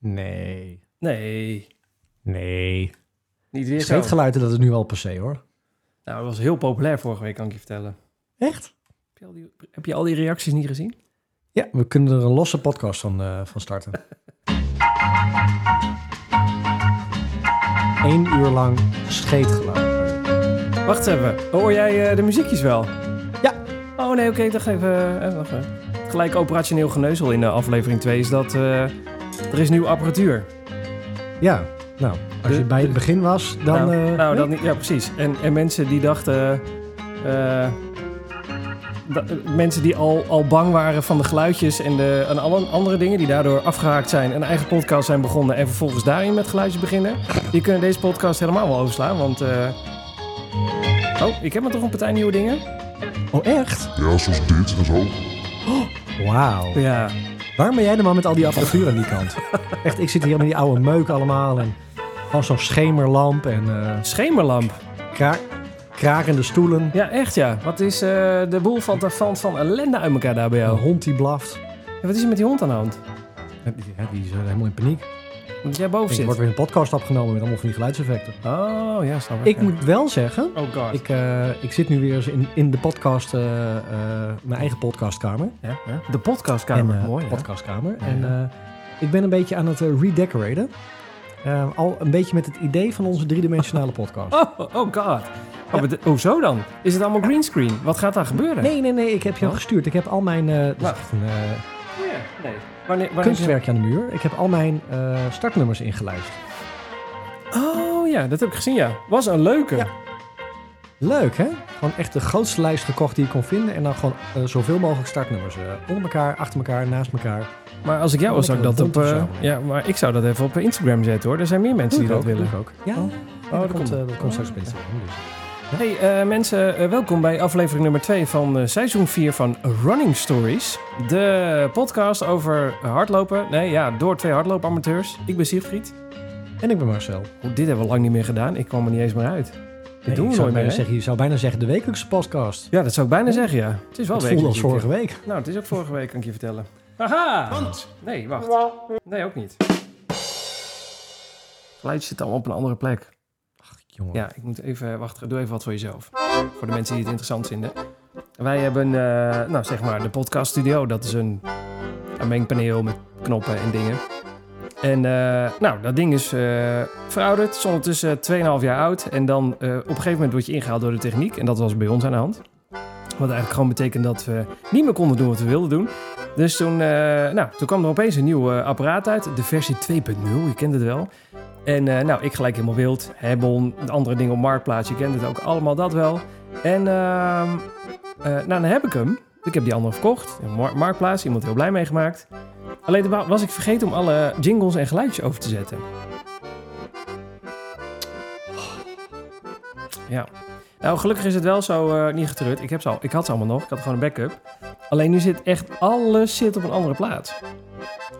Nee. Nee, Nee. niet weer zo. Scheetgeluiden, dat is nu al passé hoor. Nou, dat was heel populair vorige week, kan ik je vertellen. Echt? Heb je al die, heb je al die reacties niet gezien? Ja, we kunnen er een losse podcast van, eh, van starten. Eén uur lang scheetgeluid. Wacht even, hoor jij eh, de muziekjes wel? Ja. Oh nee, oké, dan even, eh, even. Gelijk operationeel geneuzel in de aflevering 2 is dat er is nieuwe apparatuur. Ja, nou, als De- je bij het begin was, dan... nou, eh, nou nee? niet, ja precies. En, en mensen die dachten... eh, da- eh, mensen die al, al bang waren van de geluidjes en, de, en alle andere dingen... die daardoor afgehaakt zijn, een eigen podcast zijn begonnen... en vervolgens daarin met geluidjes beginnen... die kunnen deze podcast helemaal wel overslaan, want... eh, Oh, ik heb maar toch een partij nieuwe dingen? Oh, echt? Ja, zoals dit en zo. Wauw. Ja, Waarom ben jij de man met al die apparatuur aan die kant? Echt, ik zit hier met die oude meuk allemaal en gewoon zo'n schemerlamp en eh schemerlamp. kra krakende stoelen. Ja, echt ja. Wat is... eh, de boel daar van, van ellende uit elkaar daar bij Een jou. hond die blaft. Wat is er met die hond aan de hand? Ja, die, ja, die is eh, helemaal in paniek. Dat jij boven Er wordt weer een podcast opgenomen met allemaal van die geluidseffecten. Oh, ja, snap ik. Ik ja. moet wel zeggen, Oh god. ik, eh, ik zit nu weer eens in, in de podcast, eh, eh, mijn eigen podcastkamer. Ja, ja. De podcastkamer. En, Mooi, ja. podcastkamer. En ik ben een beetje aan het redecoraten. Al een beetje met het idee van onze driedimensionale podcast. Oh, oh god. Oh, de- Hoezo dan? Is het allemaal greenscreen? Wat gaat daar gebeuren? Nee, nee, nee, ik heb je al Oh. gestuurd. Ik heb al mijn... Wacht. een Oh ja, nee. Wanneer, wanneer kunstwerkje aan de muur. Ik heb al mijn eh, startnummers ingelijst. Oh ja, dat heb ik gezien, ja. Was een leuke. Ja. Leuk, hè? Gewoon echt de grootste lijst gekocht die je kon vinden. En dan gewoon eh, zoveel mogelijk startnummers. eh, onder elkaar, achter elkaar, naast elkaar. Maar als ik jou was, zou ik dat op... Ja, maar ik zou dat even op Instagram zetten, hoor. Er zijn meer mensen die dat ik ook, willen. ik ook. Ja, Oh. ja, dat, komt, dat komt straks op Instagram. Dus. Hey eh, mensen, eh, welkom bij aflevering nummer 2 van eh, seizoen 4 van Running Stories. De podcast over hardlopen. Nee, ja, door twee hardloopamateurs. Ik ben Siegfried. En ik ben Marcel. Oh, dit hebben we lang niet meer gedaan. Ik kwam er niet eens meer uit. Dit Nee, doen ik we zou nooit meer, hè? zeggen, Je zou bijna zeggen de wekelijkse podcast. Ja, dat zou ik bijna zeggen, ja. Het is wel Het voelde als wekelijks. vorige week. Nou, het is ook vorige week, kan ik je vertellen. Haha! Nee, wacht. Nee, ook niet. Geluidje zit allemaal op een andere plek. Ja, ik moet even... Wacht, doe even wat voor jezelf. Voor de mensen die het interessant vinden. Wij hebben, eh, nou zeg maar, de podcast studio. Dat is een, een mengpaneel met knoppen en dingen. En eh, nou, dat ding is eh, verouderd. Het is ondertussen 2,5 jaar oud. En dan op een gegeven moment word je ingehaald door de techniek. En dat was bij ons aan de hand. Wat eigenlijk gewoon betekent dat we niet meer konden doen wat we wilden doen. Dus toen, nou, toen kwam er opeens een nieuw apparaat uit. De versie 2.0, je kent het wel. En eh, nou, ik gelijk helemaal wild. Hebon, andere dingen op Marktplaats, je kent het ook allemaal dat wel. En ehm, eh, nou, dan heb ik hem. Ik heb die andere verkocht. Marktplaats, iemand heel blij mee gemaakt. Alleen was ik vergeten om alle jingles en geluidjes over te zetten. Ja. Nou, gelukkig is het wel zo eh, niet getreurd. Ik, heb ze al, ik had ze allemaal nog. Ik had gewoon een backup. Alleen nu zit echt alles zit op een andere plaats.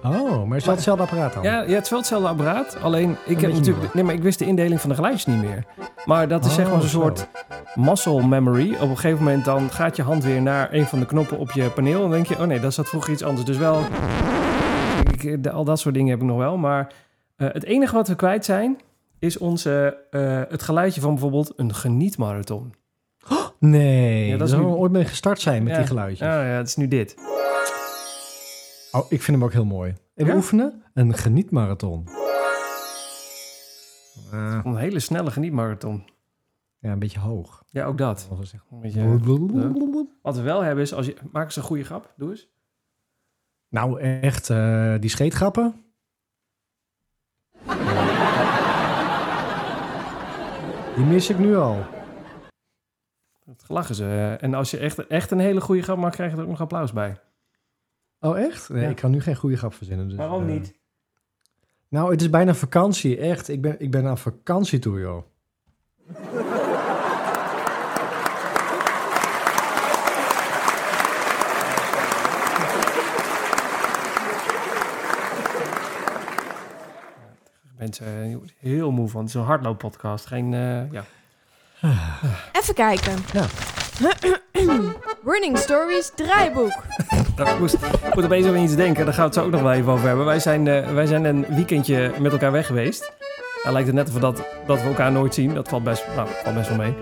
Oh, maar is dat hetzelfde apparaat dan? Ja, ja, het is wel hetzelfde apparaat. Alleen ik heb natuurlijk. nieuwer. Nee, maar ik wist de indeling van de geluidjes niet meer. Maar dat is Oh, zeg maar een zo. soort muscle memory. Op een gegeven moment dan gaat je hand weer naar een van de knoppen op je paneel. En denk je, oh nee, dat zat vroeger iets anders. Dus wel. Ik, de- al dat soort dingen heb ik nog wel. Maar eh, het enige wat we kwijt zijn. Is onze, eh, het geluidje van bijvoorbeeld een genietmarathon. Nee, Ja, dat daar is nu- we ooit mee gestart zijn met Ja. die geluidjes. Ja, ja, het is nu dit. Oh, ik vind hem ook heel mooi. Even Ja? oefenen. Een genietmarathon. Eh, Een hele snelle genietmarathon. ja, een beetje hoog. Ja, ook dat. Een beetje, wat we wel hebben is, als je, maak eens een goede grap. Doe eens. Nou, echt, eh, die scheetgrappen. Die mis ik nu al. Dat lachen ze. En als je echt, echt een hele goede grap maakt, krijg je er ook nog applaus bij. Oh, echt? Nee, Ja. ik kan nu geen goede grap verzinnen. Dus, Waarom eh, niet? Nou, het is bijna vakantie, echt. Ik ben, ik ben aan vakantie toe, joh. Mensen eh, heel moe van. Het is een hardlooppodcast. Geen, eh, ja. Even kijken. Ja. Running Stories draaiboek. Ik moest, moet opeens aan iets denken. Daar gaan we het zo ook nog wel even over hebben. Wij zijn, eh, wij zijn een weekendje met elkaar weg geweest. Nou lijkt het net of dat, dat we elkaar nooit zien. Dat valt best, nou, valt best wel mee.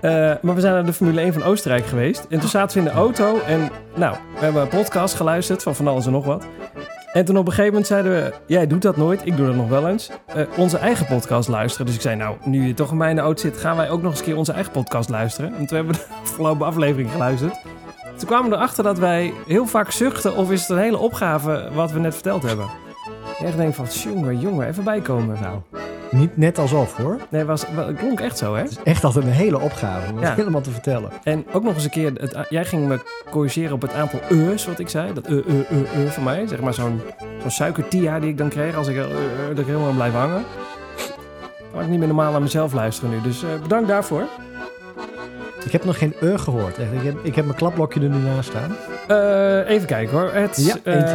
Eh, maar we zijn naar de Formule 1 van Oostenrijk geweest. En toen zaten we in de auto. En nou, we hebben een podcast geluisterd van van alles en nog wat. En toen op een gegeven moment zeiden we... Jij doet dat nooit, ik doe dat nog wel eens. Eh, onze eigen podcast luisteren. Dus ik zei, nou, nu je toch in mijn auto zit... gaan wij ook nog eens een keer onze eigen podcast luisteren. En toen hebben we de afgelopen aflevering geluisterd. Toen kwamen we erachter dat wij heel vaak zuchten... of is het een hele opgave wat we net verteld hebben. En echt denk van, jongen, jongen, even bijkomen. Nou, niet net alsof hoor. Nee, was, het klonk echt zo, hè? Het is echt altijd een hele opgave om Ja. helemaal te vertellen. En ook nog eens een keer, het, jij ging me corrigeren op het aantal e's wat ik zei. Dat e, e, e, e van mij. Zeg maar zo'n zo'n suikertia die ik dan kreeg als ik er, eh, ik helemaal aan blijf hangen. Kan ik niet meer normaal naar mezelf luisteren nu. Dus eh, bedankt daarvoor. Ik heb nog geen e gehoord. Echt. Ik, heb, ik heb mijn klapblokje er nu naast staan. Eh, even kijken hoor. Het, Ja, eentje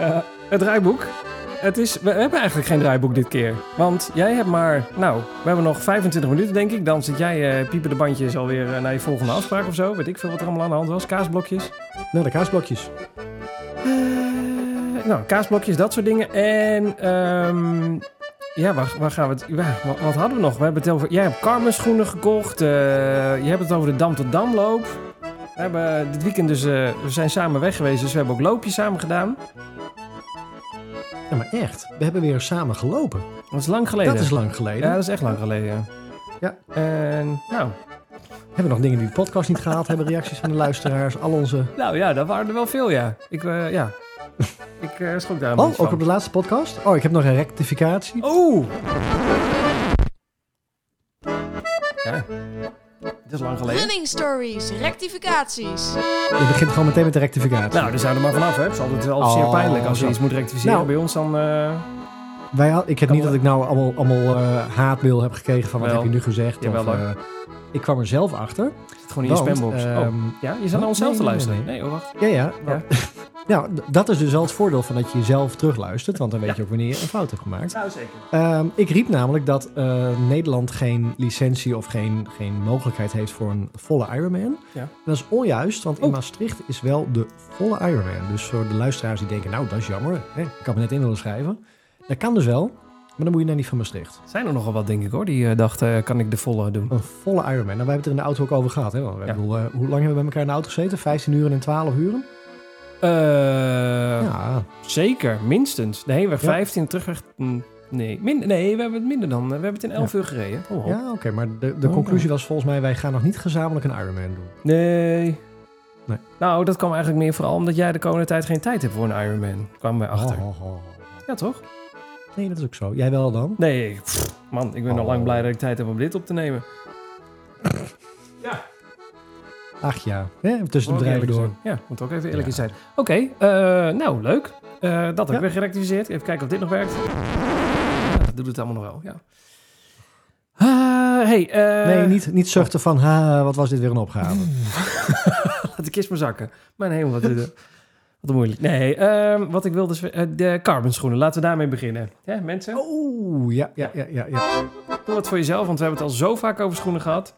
eh, het draaiboek. Het is, we hebben eigenlijk geen draaiboek dit keer. Want jij hebt maar, nou, we hebben nog 25 minuten denk ik. Dan zit jij eh piepen de bandjes alweer naar je volgende afspraak of zo. Weet ik veel wat er allemaal aan de hand was. Kaasblokjes. Nou, de kaasblokjes. Nou, kaasblokjes, dat soort dingen. En ehm, ja, waar, waar gaan we het... wat, wat hadden we nog? We hebben het over... Jij hebt Carmen schoenen gekocht. eh, je hebt het over de Dam tot Damloop. We hebben dit weekend dus... eh, we zijn samen weg geweest, dus we hebben ook loopjes samen gedaan. Ja, maar echt. We hebben weer samen gelopen. Dat is lang geleden. Dat is lang geleden. Ja, dat is echt lang geleden. Ja. En nou, We hebben nog dingen die de podcast niet gehaald hebben. Reacties van de luisteraars. Al onze... nou ja, dat waren er wel veel, ja. Ik, eh, ja. ik eh, schrok daar een Oh, ook van. op de laatste podcast. Oh, ik heb nog een rectificatie. Oeh! Ja. Het is lang geleden. Running stories, rectificaties. Je begint gewoon meteen met de rectificatie. Nou, daar zijn we maar vanaf, hè. Het is altijd wel zeer Oh, pijnlijk als je zo. iets moet rectificeren Nou. bij ons. Dan, eh, Wij had, ik heb niet dat ik nou allemaal, allemaal eh, haatmail heb gekregen van wat Wel. heb je nu gezegd. Of, eh, ik kwam er zelf achter. Gewoon in je Want, spambox. oh, ehm, ja? Je zit oh, naar onszelf nee, te luisteren. nee, Nee, oh, wacht. Ja, ja. Ja. Nou, dat is dus wel het voordeel van dat je jezelf terugluistert. Want dan weet Ja. je ook wanneer je een fout hebt gemaakt. Nou, zeker. Ehm, ik riep namelijk dat eh, Nederland geen licentie of geen, geen mogelijkheid heeft voor een volle Ironman. Ja. Dat is onjuist, want in Oh. Maastricht is wel de volle Ironman. Dus voor de luisteraars die denken, nou dat is jammer. Hè? Ik had me net in willen schrijven. Dat kan dus wel, maar dan moet je naar niet van Maastricht. Zijn er nogal wat, denk ik, hoor. Die eh, dachten, eh, kan ik de volle doen? Een volle Ironman. Nou, we hebben het er in de auto ook over gehad. Hè? Want we Ja. bedoel, eh, hoe lang hebben we bij elkaar in de auto gezeten? 15 uur en 12 uren? Eh, ja, Zeker, minstens. Nee, we Ja. 15 terugweg. mm, Nee, min, nee, we hebben het minder dan. We hebben het in 11 uur gereden. Oh, oh. ja oké. maar de, de Oh. conclusie was volgens mij, wij gaan nog niet gezamenlijk een Ironman doen. Nee. Nee. Nou, dat kwam eigenlijk meer vooral omdat jij de komende tijd geen tijd hebt voor een Ironman. Kwamen wij achter. Oh. Ja, toch? Nee, dat is ook zo. Jij wel dan? Nee, pff, man, ik ben al lang blij dat ik tijd heb om dit op te nemen. Ach ja, hè? tussen de bedrijven door. zijn. Ja, moet ook even eerlijk Ja. zijn. Oké, eh, nou, leuk. Eh, dat heb Ja. ik weer gerectificeerd. Even kijken of dit nog werkt. Ja, dat doet het allemaal nog wel, ja. Ah, hey, eh, Nee, niet, niet zuchten van, ha, wat was dit weer een opgave. Laat de kist maar zakken. Maar nee, wat, wat moeilijk. Nee, ehm, wat ik wilde... eh, de carbon schoenen. Laten we daarmee beginnen. Ja, mensen? Oeh, ja, ja, ja, ja, ja. Doe wat voor jezelf, want we hebben het al zo vaak over schoenen gehad.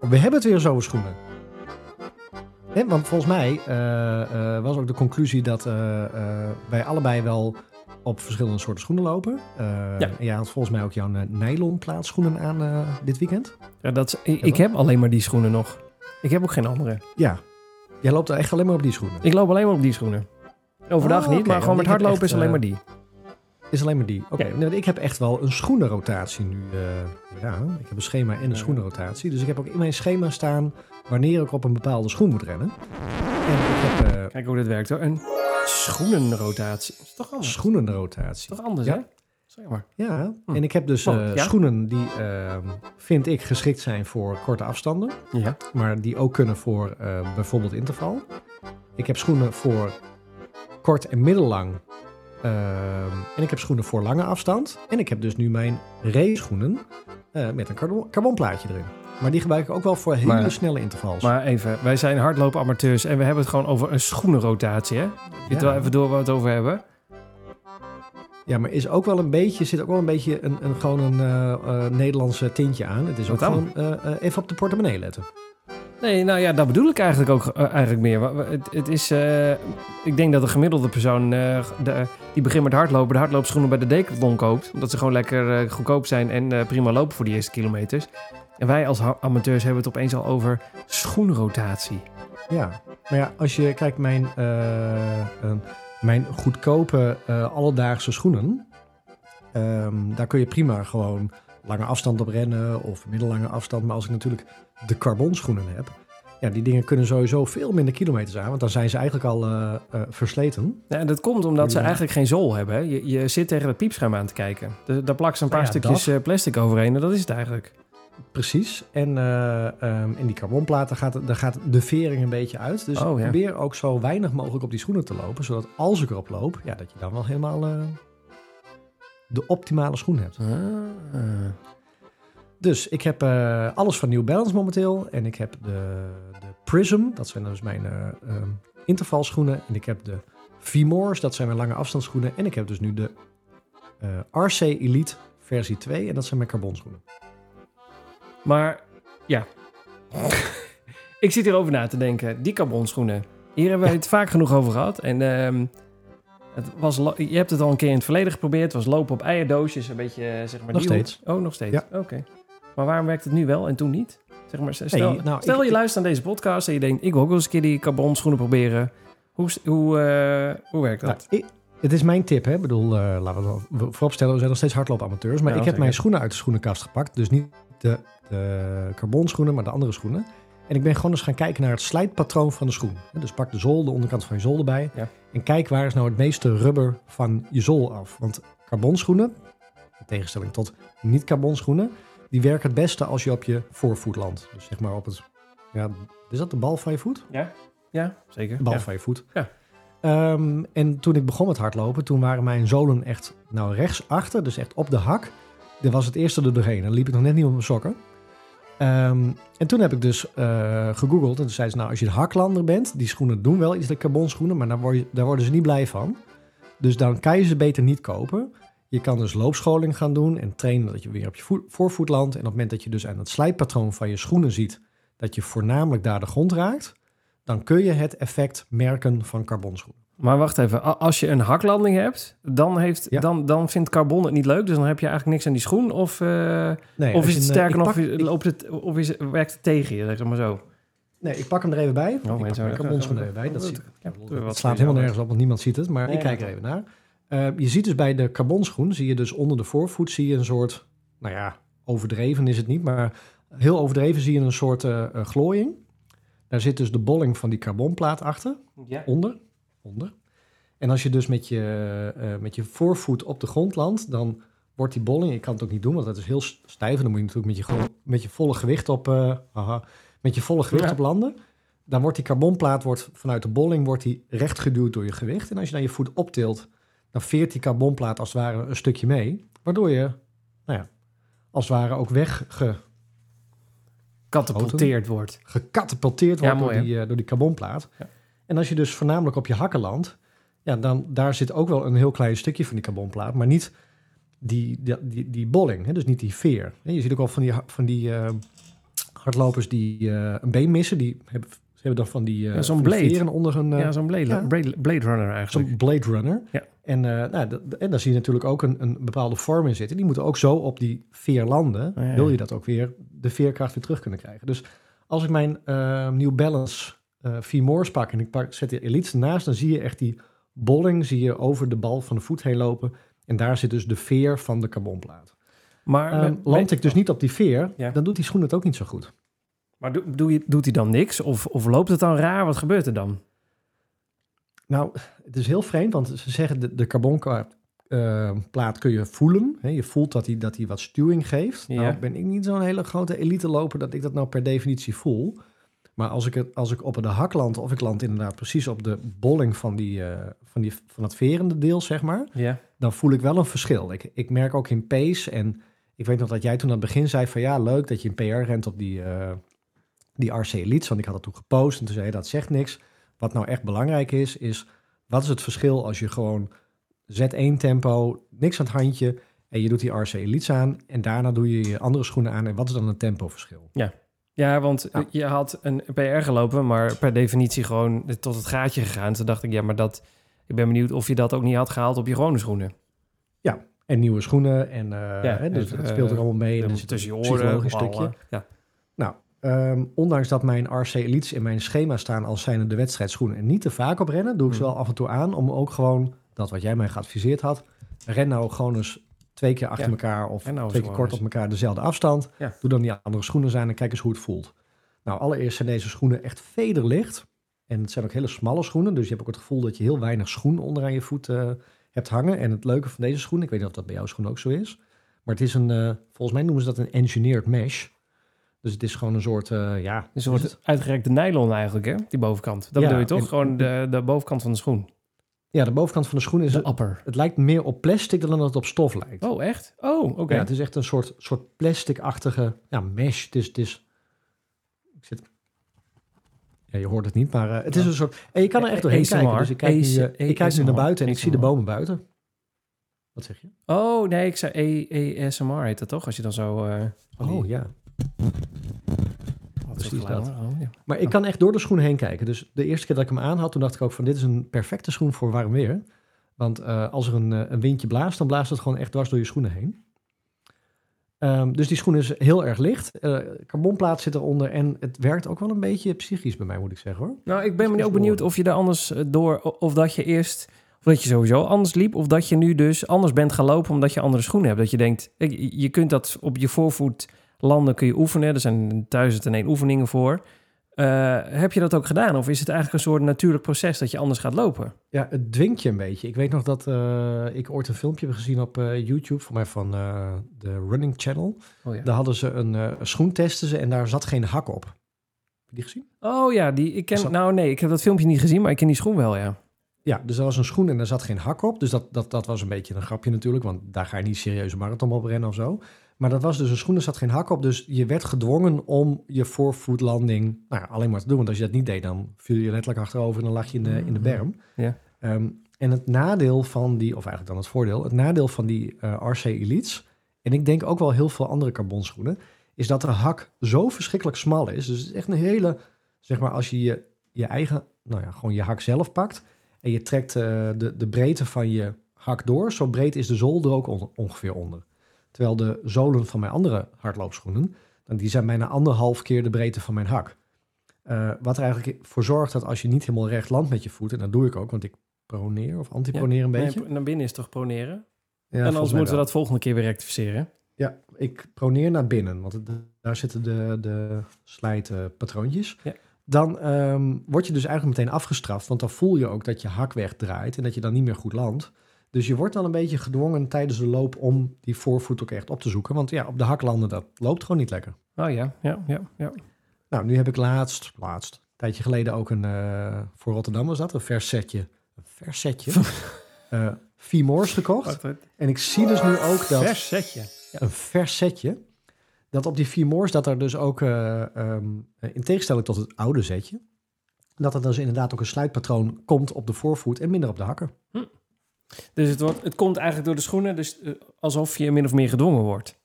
We hebben het weer zo over schoenen. Want volgens mij eh, eh, was ook de conclusie dat wij allebei wel op verschillende soorten schoenen lopen. Eh Ja. En jij had volgens mij ook jouw nylon plaatschoenen aan dit weekend. Ja, dat is- ik, ik heb alleen maar die schoenen nog. Ik heb ook geen andere. Ja. Jij loopt echt alleen maar op die schoenen. Ik loop alleen maar op die schoenen. Overdag Oh, niet, maar gewoon met hardlopen echt, is alleen eh, maar die. Is alleen maar die. Oké, Ja. nou, ik heb echt wel een schoenenrotatie nu. eh, ja, ik heb een schema en een schoenenrotatie. Dus ik heb ook in mijn schema staan wanneer ik op een bepaalde schoen moet rennen. En ik heb eh, Kijk hoe dit werkt hoor. Een schoenenrotatie. is toch anders? schoenenrotatie. Is toch anders, Ja. hè? Zeg maar. Ja, Hm. en ik heb dus Oh, eh, ja. schoenen die, ehm, vind ik, geschikt zijn voor korte afstanden. Ja. Maar die ook kunnen voor eh, bijvoorbeeld interval. Ik heb schoenen voor kort en middellang. Ehm, en ik heb schoenen voor lange afstand. En ik heb dus nu mijn race schoenen eh, met een carbon, carbonplaatje erin. Maar die gebruik ik ook wel voor hele Maar- snelle intervals. Maar even, wij zijn hardlopen amateurs en we hebben het gewoon over een schoenenrotatie, hè? Ja. wel even door waar we het over hebben. Ja, maar is ook wel een beetje, zit ook wel een beetje een, een, gewoon een eh, eh, Nederlandse tintje aan. Het is ook gewoon eh, eh, even op de portemonnee letten. Nee, nou ja, dat bedoel ik eigenlijk ook eh, eigenlijk meer. Het, het is, eh, ik denk dat een gemiddelde persoon eh, de, die begint met hardlopen, de hardloopschoenen bij de Decathlon koopt. Omdat ze gewoon lekker eh, goedkoop zijn en eh, prima lopen voor die eerste kilometers. En wij als amateurs hebben het opeens al over schoenrotatie. Ja, maar ja, als je kijkt, mijn, eh, eh, mijn goedkope eh, alledaagse schoenen, ehm, daar kun je prima gewoon lange afstand op rennen of middellange afstand. Maar als ik natuurlijk de carbonschoenen heb, ja, die dingen kunnen sowieso veel minder kilometers aan, want dan zijn ze eigenlijk al eh, eh, versleten. Ja, en dat komt omdat ze eigenlijk geen zool hebben. hè. Je, je zit tegen het piepscherm aan te kijken. Dus daar plakken ze een paar Nou ja, stukjes plastic overheen en dat is het eigenlijk. Precies. En eh, ehm, in die carbonplaten gaat, daar gaat de vering een beetje uit. Dus Oh, ja. probeer ook zo weinig mogelijk op die schoenen te lopen, zodat als ik erop loop, ja, dat je dan wel helemaal eh, de optimale schoen hebt. Ah. Dus ik heb eh, alles van New Balance momenteel. En ik heb de, de Prism, dat zijn dus mijn eh ehm, intervalschoenen. En ik heb de V-Mores, dat zijn mijn lange afstandsschoenen. En ik heb dus nu de RC Elite versie 2 en dat zijn mijn carbonschoenen. Maar ja, ik zit hierover na te denken. Die carbonschoenen. Hier hebben we het vaak genoeg over gehad. En ehm, het was je hebt het al een keer in het verleden geprobeerd. Het was lopen op eierdoosjes. Een beetje, eh, zeg maar... Nog die hoek. steeds. Oh, nog steeds. Ja. Oké. Maar waarom werkt het nu wel en toen niet? Zeg maar, stel, nou, stel ik- je luistert naar deze podcast en je denkt... ik wil ook wel eens een keer die carbonschoenen proberen. Hoe, hoe, eh, hoe werkt dat? Nou, ik- het is mijn tip, hè. Ik bedoel, eh, laten we vooropstellen, we zijn nog steeds hardloopamateurs. Maar Ja, ik heb zeker. mijn schoenen uit de schoenenkast gepakt. Dus niet de, de carbonschoenen, maar de andere schoenen. En ik ben gewoon eens gaan kijken naar het slijtpatroon van de schoen. Dus pak de zool, de onderkant van je zool erbij. Ja. En kijk waar is nou het meeste rubber van je zool af. Want carbonschoenen, in tegenstelling tot niet-carbonschoenen, die werken het beste als je op je voorvoet landt. Dus zeg maar op het, ja, is dat de bal van je voet? Ja? Ja, zeker. De bal Ja. van je voet. Ja. Ehm, en toen ik begon met hardlopen, toen waren mijn zolen echt nou rechts achter, dus echt op de hak. Dat was het eerste er doorheen. Dan liep ik nog net niet op mijn sokken. Ehm, en toen heb ik dus eh, gegoogeld. En toen zei ze, nou, als je een haklander bent, die schoenen doen wel iets, de carbonschoenen, maar daar, word je, daar worden ze niet blij van. Dus dan kan je ze beter niet kopen. Je kan dus loopscholing gaan doen en trainen dat je weer op je voet, voorvoet landt. En op het moment dat je dus aan het slijtpatroon van je schoenen ziet, dat je voornamelijk daar de grond raakt, dan kun je het effect merken van carbonschoenen. Maar wacht even, als je een haklanding hebt, dan, heeft, Ja. dan, dan vindt carbon het niet leuk. Dus dan heb je eigenlijk niks aan die schoen. Of, eh, Nee, of is het een, sterker eh, nog, of, loopt het, of is, werkt het tegen je, zeg maar zo. Nee, ik pak hem er even bij. ik pak ja, carbonschoenen ja, even bij. Dat, ja, slaat helemaal nergens op, want niemand ziet het. Maar Nee, ik kijk er even naar. Eh, je ziet dus bij de carbonschoen, zie je dus onder de voorvoet zie je een soort, nou ja, overdreven is het niet, maar heel overdreven zie je een soort eh, eh, glooiing. Daar zit dus de bolling van die carbonplaat achter, Ja. onder, onder. En als je dus met je, eh, met je voorvoet op de grond landt, dan wordt die bolling, ik kan het ook niet doen, want dat is heel stijf. En dan moet je natuurlijk met je, met je volle gewicht op, eh, met je volle gewicht Ja. op landen. Dan wordt die carbonplaat wordt, vanuit de bolling wordt die recht geduwd door je gewicht. En als je dan je voet optilt, dan veert die carbonplaat als het ware een stukje mee. Waardoor je, nou ja, als het ware ook wegge, Katapulteerd wordt. gecatapulteerd Ja, wordt mooi, door, die, eh, door die carbonplaat. Ja. En als je dus voornamelijk op je hakken landt, ja, dan daar zit ook wel een heel klein stukje van die carbonplaat, maar niet die, die, die, die bolling, hè, dus niet die veer. Je ziet ook al van die, van die eh, hardlopers die eh, een been missen, die hebben, ze hebben dan van die, eh, Ja, zo'n blade. onder hun... ja, zo'n Blade, ja. Blade, Blade Runner eigenlijk. Zo'n Blade Runner. Ja. En, nou, en daar zie je natuurlijk ook een, een bepaalde vorm in zitten. Die moeten ook zo op die veer landen. Oh, ja, ja. Wil je dat ook weer, de veerkracht weer terug kunnen krijgen. Dus als ik mijn New Balance eh V-Mores pak en ik pak, zet de Elites ernaast, dan zie je echt die bolling zie je over de bal van de voet heen lopen. En daar zit dus de veer van de carbonplaat. maar met- land ik dus niet op die veer, Ja. dan doet die schoen het ook niet zo goed. Maar doe je, doet hij dan niks? Of, of loopt het dan raar? Wat gebeurt er dan? Nou, het is heel vreemd, want ze zeggen de, de carbonplaat kun je voelen. Hè, je voelt dat hij dat hij wat stuwing geeft. Ja. Nou ben ik niet zo'n hele grote elite loper dat ik dat nou per definitie voel. Maar als ik, het, als ik op de hak land, of ik land inderdaad precies op de bolling van, die, eh, van, die, van het verende deel, zeg maar, Ja. dan voel ik wel een verschil. Ik, ik merk ook in pace en ik weet nog dat jij toen aan het begin zei van ja, leuk dat je een PR rent op die, eh, die RC Elites, want ik had dat toen gepost en toen zei je dat zegt niks. Wat nou echt belangrijk is, is wat is het verschil als je gewoon Z1 tempo, niks aan het handje en je doet die RC Elites aan en daarna doe je je andere schoenen aan en wat is dan het tempoverschil? Ja. Ja, want je had een PR gelopen, maar per definitie gewoon tot het gaatje gegaan. Toen dacht ik, ja, maar dat... Ik ben benieuwd of je dat ook niet had gehaald op je gewone schoenen. En nieuwe schoenen. En, eh, Ja, hè, dus dat speelt er eh, allemaal mee. En Dan zit tussen je een oren. psychologisch ballen. stukje. Ja. Nou, ehm, ondanks dat mijn RC Elites in mijn schema staan als zijnde de wedstrijdschoenen en niet te vaak op rennen, doe ik ze Hmm. wel af en toe aan om ook gewoon dat wat jij mij geadviseerd had. Ren nou gewoon eens twee keer achter Ja. elkaar of nou twee keer kort op elkaar dezelfde afstand. Ja. Doe dan die andere schoenen aan en kijk eens hoe het voelt. Nou, allereerst zijn deze schoenen echt vederlicht. En het zijn ook hele smalle schoenen, dus je hebt ook het gevoel dat je heel weinig schoen onderaan je voet eh, hebt hangen. En het leuke van deze schoenen, ik weet niet of dat bij jouw schoen ook zo is, maar het is een, eh, volgens mij noemen ze dat een engineered mesh. Dus het is gewoon een soort, eh, ja... Een soort het? uitgerekte nylon eigenlijk, hè? Die bovenkant. Dat Ja, bedoel je toch? en- Gewoon de, de bovenkant van de schoen. Ja, de bovenkant van de schoen is... De upper. Het lijkt meer op plastic dan dat het op stof lijkt. Oh, echt? Oh, oké. Ja, het is echt een soort, soort plastic-achtige ja, mesh. Het is, het is... Ik zit... Ja, je hoort het niet, maar eh, het is Ja. een soort... En je kan er echt doorheen ASMR. kijken. Dus ik kijk, nu, eh, ik kijk nu naar buiten en ik zie de bomen buiten. Wat zeg je? Oh, nee, ik zei ASMR heet dat toch? Als je dan zo... eh die- Oh ja. Precies dat. Oh, ja. Maar ik kan echt door de schoen heen kijken. Dus de eerste keer dat ik hem aan had, toen dacht ik ook van dit is een perfecte schoen voor warm weer. Want eh, als er een, eh, een windje blaast, dan blaast het gewoon echt dwars door je schoenen heen. Ehm, dus die schoen is heel erg licht. Eh carbonplaat zit eronder en het werkt ook wel een beetje psychisch bij mij, moet ik zeggen hoor. Nou, ik ben Dat me ook benieuwd of je daar anders door... Of dat je eerst... Of dat je sowieso anders liep. Of dat je nu dus anders bent gaan lopen omdat je andere schoenen hebt. Dat je denkt... Je kunt dat op je voorvoet landen kun je oefenen. Er zijn duizend en één oefeningen voor. Eh, heb je dat ook gedaan? Of is het eigenlijk een soort natuurlijk proces dat je anders gaat lopen? Ja, het dwingt je een beetje. Ik weet nog dat eh, ik ooit een filmpje heb gezien op eh, YouTube, voor mij van de Running Channel. Oh ja. Daar hadden ze een schoen testen ze en daar zat geen hak op. Heb je die gezien? Oh ja, die, ik ken... Dat- Nou nee, ik heb dat filmpje niet gezien, maar ik ken die schoen wel, ja. Ja, dus er was een schoen en er zat geen hak op. Dus dat, dat, dat was een beetje een grapje natuurlijk, want daar ga je niet serieus een marathon op rennen of zo. Maar dat was dus een schoen, er zat geen hak op. Dus je werd gedwongen om je voorvoetlanding nou ja, alleen maar te doen. Want als je dat niet deed, dan viel je letterlijk achterover en dan lag je in de, in de berm. Ja. Ehm, en het nadeel van die, of eigenlijk dan het voordeel, het nadeel van die eh, RC Elites, en ik denk ook wel heel veel andere carbonschoenen, is dat de hak zo verschrikkelijk smal is. Dus het is echt een hele, zeg maar, als je je, je eigen, nou ja, gewoon je hak zelf pakt en je trekt eh, de, de breedte van je hak door, zo breed is de zool er ook on- ongeveer onder. Terwijl de zolen van mijn andere hardloopschoenen, dan die zijn bijna anderhalf keer de breedte van mijn hak. Eh, wat er eigenlijk voor zorgt dat als je niet helemaal recht landt met je voet, en dat doe ik ook, want ik proneer of antiproneer een beetje. Naar binnen is toch proneren? Ja, en anders moeten we dat volgende keer weer rectificeren. Ja, ik proneer naar binnen, want het- daar zitten de, de slijtpatroontjes. Ja. Dan ehm, word je dus eigenlijk meteen afgestraft, want dan voel je ook dat je hak wegdraait en dat je dan niet meer goed landt. Dus je wordt dan een beetje gedwongen tijdens de loop om die voorvoet ook echt op te zoeken. Want ja, op de hak landen, dat loopt gewoon niet lekker. Oh ja, ja, ja, ja. Nou, nu heb ik laatst, laatst, een tijdje geleden ook een, eh, voor Rotterdam was dat, een vers setje. Een vers setje. eh vier Moors gekocht. En ik zie dus nu ook dat... Vers setje. een vers setje. Dat op die vier moors dat er dus ook, eh, ehm, in tegenstelling tot het oude setje, dat er dus inderdaad ook een sluitpatroon komt op de voorvoet en minder op de hakken. Dus het, wordt, het komt eigenlijk door de schoenen, dus eh, alsof je min of meer gedwongen wordt.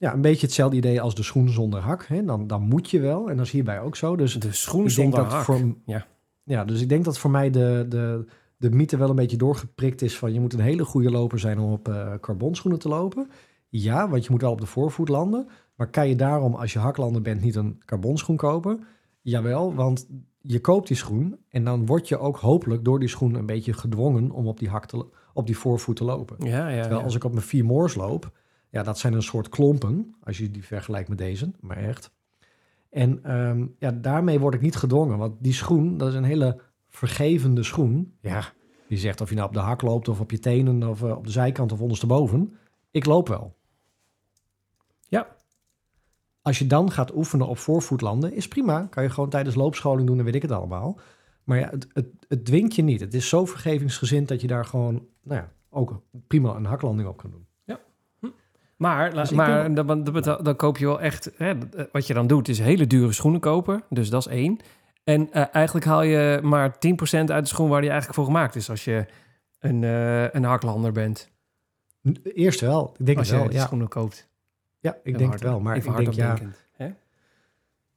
Ja, een beetje hetzelfde idee als de schoen zonder hak. Hè? Dan, dan moet je wel. En dat is hierbij ook zo. Dus De schoen zonder hak. voor, Ja. ja, dus ik denk dat voor mij de, de, de mythe wel een beetje doorgeprikt is van je moet een hele goede loper zijn om op eh carbonschoenen te lopen. Ja, want je moet wel op de voorvoet landen. Maar kan je daarom, als je haklander bent, niet een carbonschoen kopen? Jawel, want je koopt die schoen en dan word je ook hopelijk door die schoen een beetje gedwongen om op die, hak te, op die voorvoet te lopen. Ja, ja, Terwijl ja. als ik op mijn vier moors loop, ja, dat zijn een soort klompen, als je die vergelijkt met deze, maar echt. En ehm, ja, daarmee word ik niet gedwongen, want die schoen, dat is een hele vergevende schoen. Ja, die zegt of je nou op de hak loopt of op je tenen of eh, op de zijkant of ondersteboven. Ik loop wel. Ja. Als je dan gaat oefenen op voorvoetlanden, is prima. Kan je gewoon tijdens loopscholing doen en weet ik het allemaal. Maar ja, het, het, het dwingt je niet. Het is zo vergevingsgezind dat je daar gewoon, nou ja, ook prima een haklanding op kan doen. Maar, la- Dus ik maar dan, dan, dan koop je wel echt... Hè, wat je dan doet, is hele dure schoenen kopen. Dus dat is één. En eh, eigenlijk haal je maar 10% uit de schoen waar die eigenlijk voor gemaakt is... als je een, eh, een haklander bent. Eerst wel, ik denk als je wel, ja. schoenen koopt. Ja, ik denk hard- het wel. Maar ik denk, ja, hè?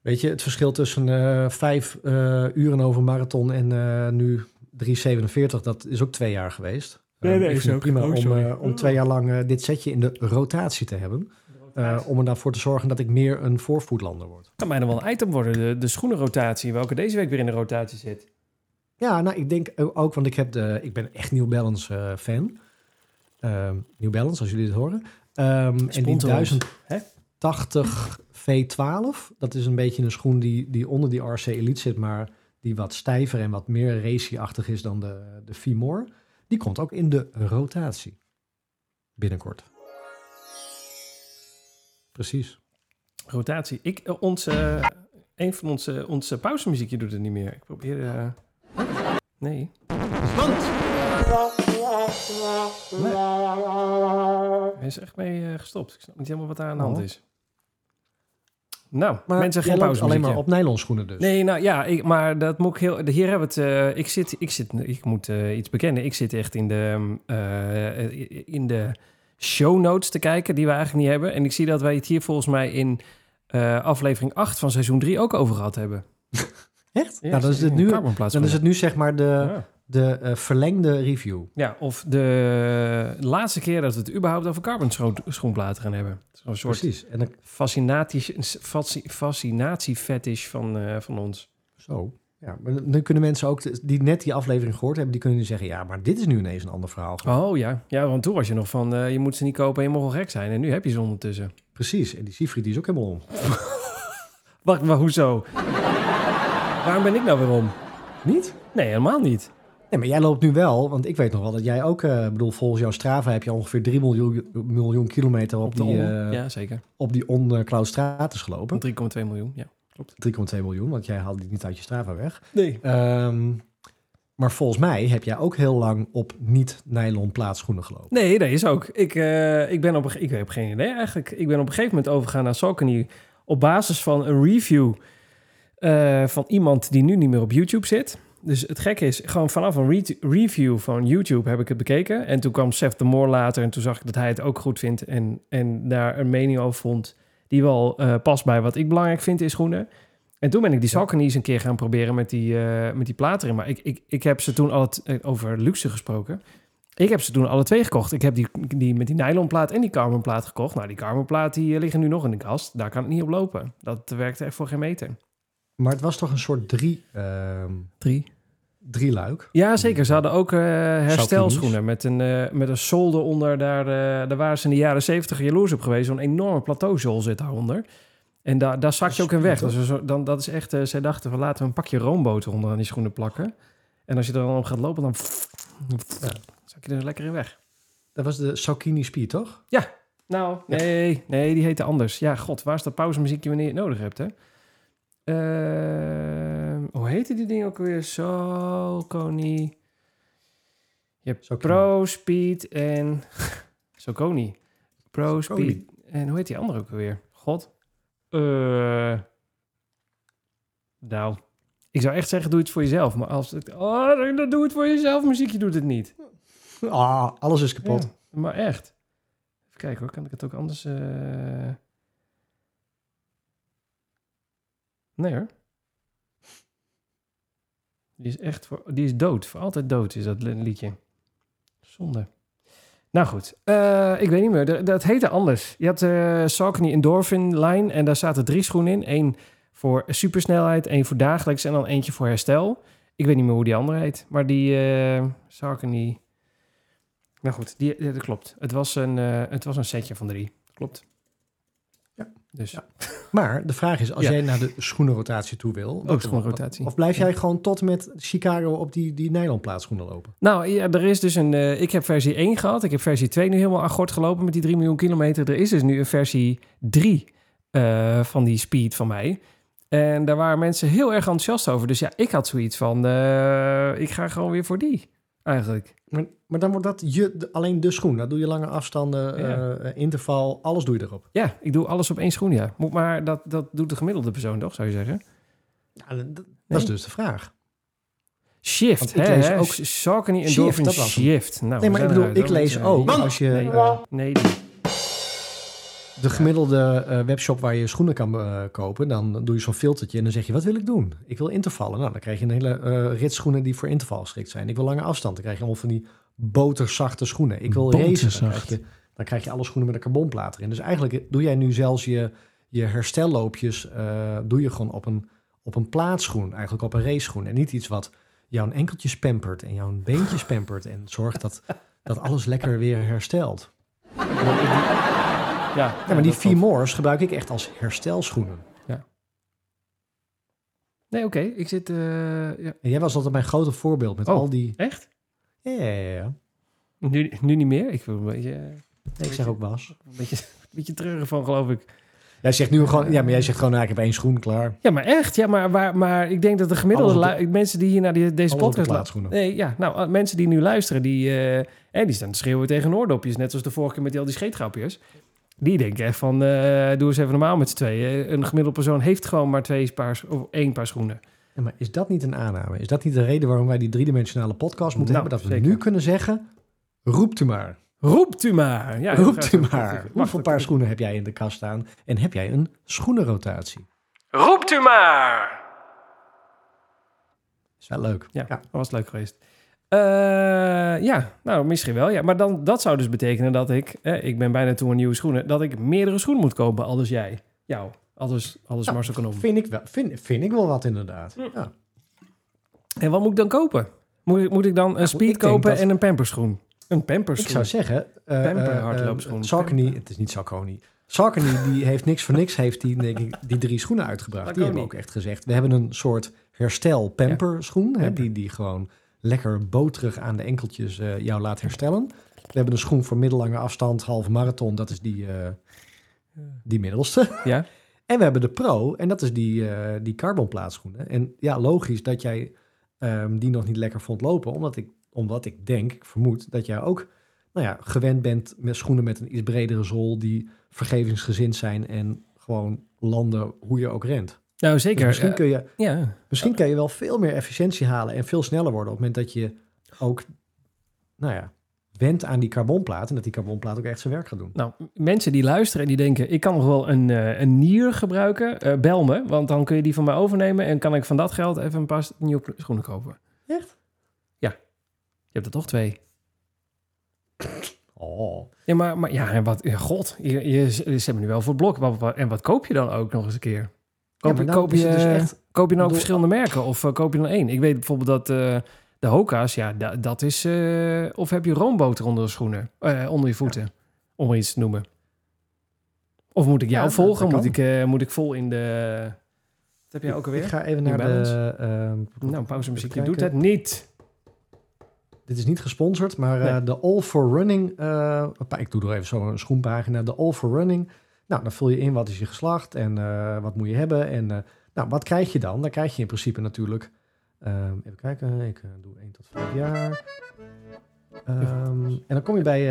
Weet je, het verschil tussen eh, vijf eh, uren over marathon en eh, nu 3,47, dat is ook twee jaar geweest. Nee, Eh, nee, ik is vind het ook- prima oh, om, eh, om twee jaar lang dit setje in de rotatie te hebben. Eh, om er daarvoor te zorgen dat ik meer een voorvoetlander word. kan bijna wel een item worden, de, de schoenenrotatie, welke deze week weer in de rotatie zit. Ja, nou, ik denk ook, want ik, heb de, ik ben echt New Balance eh, fan. Ehm New Balance, als jullie dit horen. Ehm, en die Sponsor ons, hè? 1080 V12, dat is een beetje een schoen die, die onder die RC Elite zit, maar die wat stijver en wat meer racy-achtig is dan de, de Femore. Die komt ook in de rotatie. Binnenkort. Precies. Rotatie. Ik, eh, ons, eh, een van onze, onze pauzemuziekje doet het niet meer. Ik probeer... eh, Nee. Nee. Hij is echt mee eh, gestopt. Ik snap niet helemaal wat daar aan de hand Oh. is. Nou, Maar mensen jij geen loopt pauze alleen maar op nylon schoenen dus. Nee, nou ja, ik, maar dat moet ik heel. Hier hebben we het. eh, ik zit, ik zit, ik moet eh, iets bekennen. Ik zit echt in de, eh, in de show notes te kijken die we eigenlijk niet hebben. En ik zie dat wij het hier volgens mij in eh, aflevering 8 van seizoen 3 ook over gehad hebben. Echt? Ja, nou, dan is, het nu, dan is het nu zeg maar de, Ja. De eh, verlengde review. Ja, of de laatste keer dat we het überhaupt over carbon scho- schoenplaten gaan hebben. Zo'n soort Precies. En dan, fascinatie, fasci- fascinatie-fetish van, eh, van ons. zo. Ja, maar dan kunnen mensen ook, die net die aflevering gehoord hebben, die kunnen nu zeggen, ja, maar dit is nu ineens een ander verhaal. Oh ja, ja want toen was je nog van, eh, je moet ze niet kopen en je mag wel gek zijn. En nu heb je ze ondertussen. Precies. En die Siegfried die is ook helemaal om. Wacht, maar hoezo? Waarom ben ik nou weer om? Niet? Nee, helemaal niet. Nee, maar jij loopt nu wel, want ik weet nog wel dat jij ook, ik bedoel, volgens jouw Strava heb je ongeveer 3 miljoen, miljoen kilometer op, de die, on- eh ja, zeker. op die on-cloud stratus gelopen. 3,2 miljoen, ja. 3,2 miljoen, want jij haalde die niet uit je Strava weg. Nee. Ehm, maar volgens mij heb jij ook heel lang op niet-nylon plaatschoenen gelopen. Nee, dat is ook. Ik, eh, ik ben op een, ik heb geen idee eigenlijk. Ik ben op een gegeven moment overgegaan naar Saucony op basis van een review van iemand die nu niet meer op YouTube zit. Dus het gekke is, gewoon vanaf een re- review van YouTube heb ik het bekeken. En toen kwam Seth de Moore later en toen zag ik dat hij het ook goed vindt. En, en daar een mening over vond die wel eh, past bij wat ik belangrijk vind in schoenen. En toen ben ik die Saucony eens een keer gaan proberen met die, eh, met die platen erin. Maar ik, ik, ik heb ze toen al het, eh, over luxe gesproken. Ik heb ze toen alle twee gekocht. Ik heb die, die met die nylonplaat en die carbonplaat gekocht. Nou, die carbonplaat die liggen nu nog in de kast. Daar kan het niet op lopen. Dat werkt echt voor geen meter. Maar het was toch een soort drie, ehm Drie. Drie luik. Ja, zeker. Ze hadden ook eh, herstelschoenen met een, eh met een solde onder. Daar, eh, daar waren ze in de jaren zeventig jaloers op geweest. Zo'n enorme plateauzol zit daaronder. En daar daar zak je ook in weg. Dat Dus zo, dan, dat is echt... zij dachten van laten we een pakje roomboter onder aan die schoenen plakken. En als je er dan op gaat lopen, dan... Ja. zak je er lekker in weg. Dat was de Saucony Speed, toch? Nou, nee, nee, die heette anders. Ja, god, waar is dat pauzemuziekje wanneer je het nodig hebt, hè? Ehm, hoe heette die ding ook weer? Saucony. Je hebt. Pro, Speed en... Saucony. Pro. Speed. En hoe heet die andere ook weer? God. Eh, nou, ik zou echt zeggen, doe iets voor jezelf. Maar als het... Oh, dan doe het voor jezelf. Muziekje doet het niet. Ah, alles is kapot. Ja, maar echt. Even kijken hoor, kan ik het ook anders... eh? Nee hoor. Die is echt voor, die is dood. Voor altijd dood is dat li- liedje. Zonde. Nou goed, eh, ik weet niet meer. Dat, heette anders. Je had eh Saucony Endorphin Line en daar zaten drie schoenen in. Eén voor supersnelheid, één voor dagelijks en dan eentje voor herstel. Ik weet niet meer hoe die andere heet. Maar die eh Saucony... Nou goed, die, dat klopt. Het was, een, het was een setje van drie. Klopt. Dus Ja. Maar de vraag is, als Ja. jij naar de schoenenrotatie toe wil... Ook schoenenrotatie. Of blijf jij gewoon tot met Chicago op die, die nylon plaatschoenen lopen? Nou, ja, er is dus een... eh, ik heb versie 1 gehad. Ik heb versie 2 nu helemaal akkoord gelopen met die 3 miljoen kilometer. Er is dus nu een versie 3 eh, van die speed van mij. En daar waren mensen heel erg enthousiast over. Dus ja, ik had zoiets van... eh, ik ga gewoon weer voor die, eigenlijk. Maar, maar dan wordt dat je, alleen de schoen. Dan doe je lange afstanden, Ja. eh, interval, alles doe je erop. Ja, ik doe alles op één schoen, ja. Moet maar, dat, dat doet de gemiddelde persoon toch, zou je zeggen? Ja, dat, dat Nee. is dus de vraag. Shift, ik hè? lees hè? ook- Saucony Shift, dat was hem. Shift. Nou, nee, maar ik bedoel, ik lees ook als je... Nee, eh, nee, die. De gemiddelde eh, webshop waar je schoenen kan eh, kopen, dan doe je zo'n filtertje en dan zeg je, wat wil ik doen? Ik wil intervallen. Nou, dan krijg je een hele eh rit schoenen die voor interval geschikt zijn. Ik wil lange afstand. Dan krijg je allemaal van die boterzachte schoenen. Ik wil racen. Dan krijg, je, dan krijg je alle schoenen met een carbonplaat erin. Dus eigenlijk doe jij nu zelfs je, je herstelloopjes, eh, doe je gewoon op een, op een plaatschoen. Eigenlijk op een raceschoen. En niet iets wat jouw enkeltjes pampert en jouw beentjes pampert. En zorgt dat, dat alles lekker weer herstelt. Ja, Ja, maar die Vier. Moors gebruik ik echt als herstelschoenen. Nee, oké. Ik zit... eh, ja. En jij was altijd mijn grote voorbeeld met Oh. al die... Echt? Ja, ja, ja, ja. Nu, nu niet meer? Ik wil een beetje, een Nee, ik zeg ook was. beetje, een beetje treurig van, geloof ik. Jij zegt nu gewoon... Ja, maar jij zegt gewoon, nou, ik heb één schoen klaar. Ja, maar echt. Ja, maar, maar, maar ik denk dat de gemiddelde mensen die hier naar die, deze podcast plaatschoenen. Nee, ja, nou, mensen die nu luisteren, die, eh, eh, die staan te schreeuwen tegen oordopjes. Net zoals de vorige keer met die, al die scheetgrapjes. Die denken echt van, eh, doe eens even normaal met z'n tweeën. Een gemiddelde persoon heeft gewoon maar twee paar, of één paar schoenen. Ja, maar is dat niet een aanname? Is dat niet de reden waarom wij die driedimensionale podcast moeten Nou, hebben? Dat we zeker. nu kunnen zeggen, roept u maar. Roept u maar. Ja, roept u maar. Hoeveel paar schoenen heb jij in de kast staan? En heb jij een schoenenrotatie? Roept u maar. Is wel leuk. Ja, dat was leuk geweest. Eh, ja, nou, misschien wel. Ja. Maar dan, dat zou dus betekenen dat ik, eh, ik ben bijna toe een nieuwe schoenen, dat ik meerdere schoenen moet kopen, alles jij. Jou, alles, alles Nou, Marcel Kanon. Vind ik wel, vind, vind ik wel wat inderdaad. Hm. Ja. En wat moet ik dan kopen? Moet, ik- moet ik dan een speed ik denk kopen dat- en een pamperschoen? Een Ik pamperschoen. zou zeggen... eh, Pamper eh, eh, hardloopschoen. Saucony, het is niet Saucony. Saucony, die heeft niks voor niks, heeft die, denk ik, die drie schoenen uitgebracht. Dat Die hebben ook echt gezegd, we hebben een soort herstel pamperschoen, hè, Pamper. die, die gewoon lekker boterig aan de enkeltjes eh, jou laat herstellen. We hebben een schoen voor middellange afstand, halve marathon, dat is die, eh, die middelste. Ja? En we hebben de Pro, en dat is die, eh die carbonplaatschoenen. En ja, logisch dat jij ehm, die nog niet lekker vond lopen, omdat ik, omdat ik denk, ik vermoed, dat jij ook nou ja, gewend bent met schoenen met een iets bredere zool, die vergevingsgezind zijn en gewoon landen hoe je ook rent. Nou, Dus zeker. misschien eh, kun je, ja. misschien kan je wel veel meer efficiëntie halen en veel sneller worden op het moment dat je ook, nou ja, went aan die carbonplaat en dat die carbonplaat ook echt zijn werk gaat doen. Nou, mensen die luisteren en die denken... ik kan nog wel een, eh, een nier gebruiken, eh, bel me. Want dan kun je die van mij overnemen... en kan ik van dat geld even een paar nieuwe schoenen kopen. Echt? Ja. Je hebt er toch twee. Oh. Ja, maar, maar ja, en wat... Ja, god, je, je, ze hebben nu wel voor het blok. En wat koop je dan ook nog eens een keer? Koop, koop, je, dus echt- koop je dan ook verschillende merken? Of eh, koop je dan één? Ik weet bijvoorbeeld dat eh, de Hoka's... Ja, da- dat is... eh, of heb je roomboter onder de schoenen? eh, onder je voeten? Om maar iets te noemen. Of moet ik jou Ja, volgen? Moet ik, eh, moet ik vol in de... Wat heb jij ook alweer? Ik ga even naar de... ehm, Nou, pauzemuziekje even doet het niet. Dit is niet gesponsord, maar eh, Nee. de All for Running... eh, ik doe er even zo een schoenpagina. De All for Running. Nou, dan vul je in wat is je geslacht en eh, wat moet je hebben. En eh, nou, wat krijg je dan? Dan krijg je in principe natuurlijk... ehm, even kijken, ik eh, doe 1 tot 5 jaar. Ehm, en dan kom je bij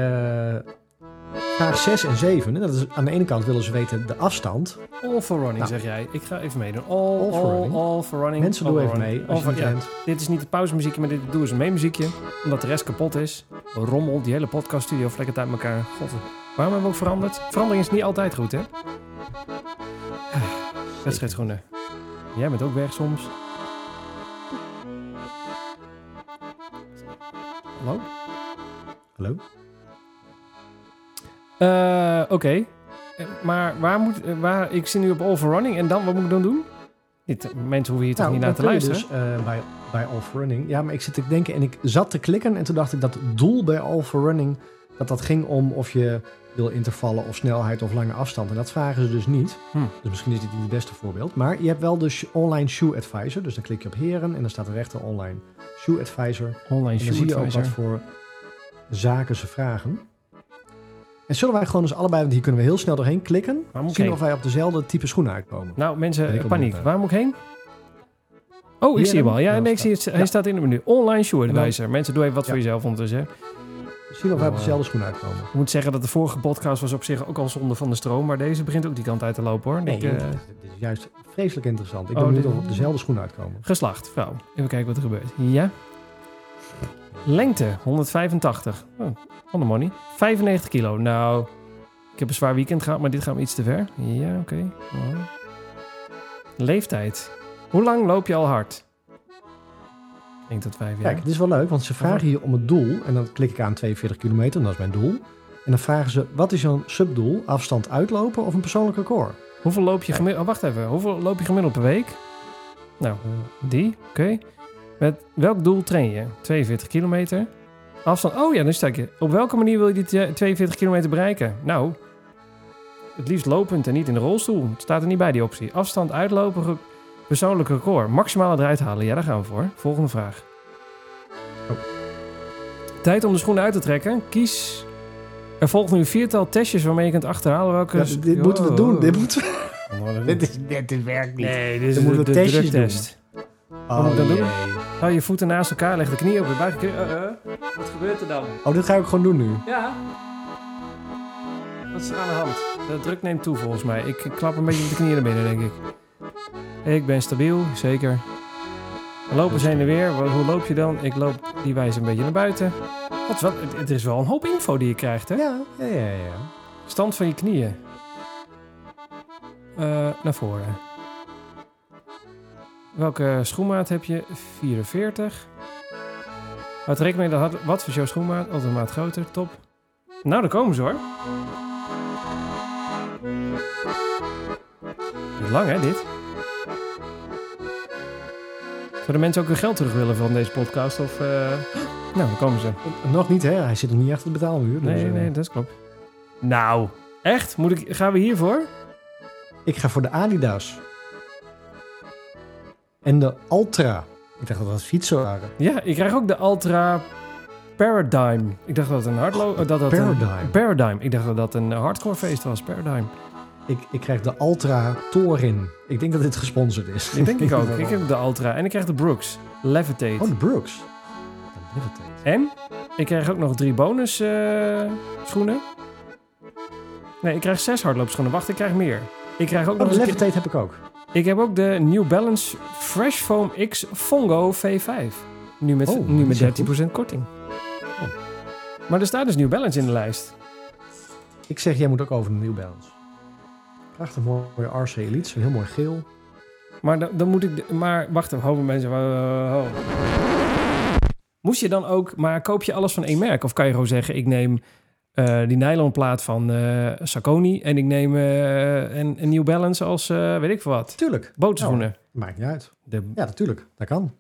vraag 6 en 7. En dat is, aan de ene kant willen ze weten de afstand. All for running, Nou. zeg jij. Ik ga even meedoen. All, All for all, running. all for running. Mensen, all doe for even running. mee All als je for- ja, bent. Dit is niet het pauzemuziekje, maar dit doe eens een meemuziekje. Omdat de rest kapot is. Rommel, die hele podcaststudio flikkert uit elkaar. God, waarom hebben we ook veranderd? Verandering is niet altijd goed, hè? Ah, Wedstrijdschoenen. Jij bent ook weg soms. Hallo? Hallo? Eh, Oké. Eh, Maar waar moet... eh, Waar, ik zit nu op overrunning en dan, wat moet ik dan doen? Niet, mensen hoeven hier toch Nou, niet naar te luisteren? Dus, bij, bij All for Running. Ja, maar ik zit te denken en ik zat te klikken en toen dacht ik dat het doel bij for Running, dat dat ging om of je wil intervallen of snelheid of lange afstand. En dat vragen ze dus niet. Hm. Dus misschien is dit niet het beste voorbeeld. Maar je hebt wel de online shoe advisor. Dus dan klik je op heren en dan staat er rechter online shoe advisor. Online En dan zie je ook wat voor zaken ze vragen. En zullen wij gewoon eens allebei, want hier kunnen we heel snel doorheen klikken, Waar moet ik zien heen? of wij op dezelfde type schoenen uitkomen. Nou, mensen, paniek. eh. Waar moet ik heen? Oh, ik zie hem al. Ja, nee, ik zie het. Hij Ja. staat in het menu. Online shoe dan- advisor. Mensen, doe even wat voor jezelf ondertussen. Hè. Zien of wij op Oh, dezelfde schoenen uitkomen. Ik moet zeggen dat de vorige podcast was op zich ook al zonde van de stroom. Maar deze begint ook die kant uit te lopen, hoor. Nee, eh, dit is juist vreselijk interessant. Ik Oh, ben benieuwd dit- of we op dezelfde schoen uitkomen. geslacht, vrouw. Even kijken wat er gebeurt. Ja. Lengte, 185. Oh, on the money. 95 kilo. Nou, Ik heb een zwaar weekend gehad, maar dit gaat me iets te ver. Ja, oké. Ja. Leeftijd. Hoe lang loop je al hard? 1 tot 5 jaar. Kijk, het is wel leuk, want ze vragen hier om het doel. En dan klik ik aan 42 kilometer, en dat is mijn doel. En dan vragen ze, wat is jouw subdoel? Afstand uitlopen of een persoonlijk record? Hoeveel loop je gemiddeld... Oh, wacht even. Hoeveel loop je gemiddeld per week? Nou, die. Oké. Met welk doel train je? 42 kilometer. Afstand... Oh ja, dan sta je. Op welke manier wil je die twe- 42 kilometer bereiken? Nou, het liefst lopend en niet in de rolstoel. Het staat er niet bij, die optie. Afstand uitlopen, persoonlijk record. Maximaal eruit halen. Ja, daar gaan we voor. Volgende vraag. Oh. Tijd om de schoenen uit te trekken. Kies... Er volgt nu een viertal testjes waarmee je kunt achterhalen welke... Ja, dit moeten we doen. Oh. Dit, moeten we, Oh, dit, is, dit, dit werkt niet. Nee, dit is Dan de, moeten we de testjes druktest. Oh, moet ik dan doen? jee. Hou je voeten naast elkaar, leg de knieën op je buik. Uh, uh. Wat gebeurt er dan? Oh, dit ga ik gewoon doen nu. Ja. Wat is er aan de hand? De druk neemt toe volgens mij. Ik klap een beetje met de knieën naar binnen, denk ik. Ik ben stabiel, zeker. We lopen eens heen en weer. Hoe loop je dan? Ik loop die wijze een beetje naar buiten. Wat, wat, het, het is wel een hoop info die je krijgt, hè? Ja, ja, ja. ja. Stand van je knieën. Eh, naar voren. Welke schoenmaat heb je? 44. Houd rekening mee dat wat voor jouw schoenmaat? Altijd een maat groter, top. Nou, daar komen ze hoor. Lang hè, dit? Zouden mensen ook hun geld terug willen van deze podcast? Of, eh, Nou, daar komen ze. Nog niet, hè? Hij zit nog niet achter de betaalmuur. dus, Nee, eh, nee, dat klopt. Nou, echt? Moet ik, gaan we hiervoor? Ik ga voor de Adidas. En de Ultra. Ik dacht dat dat fietsen waren. Ja, ik krijg ook de Ultra Paradigm. Ik dacht dat het een hardlo dat dat Paradigm. Een, Paradigm. Ik dacht dat dat een hardcore feest was. Paradigm. Ik, ik krijg de Ultra Torin. Ik denk dat dit gesponsord is. Ik denk ik ook. Ik heb de Ultra en ik krijg de Brooks Levitate. Oh, de Brooks. De Levitate. En ik krijg ook nog drie bonus eh, schoenen. Nee, ik krijg zes hardloopschoenen. Wacht, ik krijg meer. Ik krijg ook Oh, nog de keer- Levitate heb ik ook. Ik heb ook de New Balance Fresh Foam X Fongo V5. Nu met, Oh, nu met zijn 13% korting. Oh. Maar er staat dus New Balance in de lijst. Ik zeg, jij moet ook over de New Balance. Prachtig mooie RC Elite. Zo heel mooi geel. Maar dan, dan moet ik... de- maar wacht even, ho, mensen. Moest je dan ook... Maar koop je alles van één merk? Of kan je gewoon zeggen, ik neem eh, die nylonplaat van eh Saucony... en ik neem eh, een, een New Balance als eh, weet ik veel wat. Tuurlijk. Boterschoenen. Maakt niet uit. De Ja, natuurlijk. Dat kan.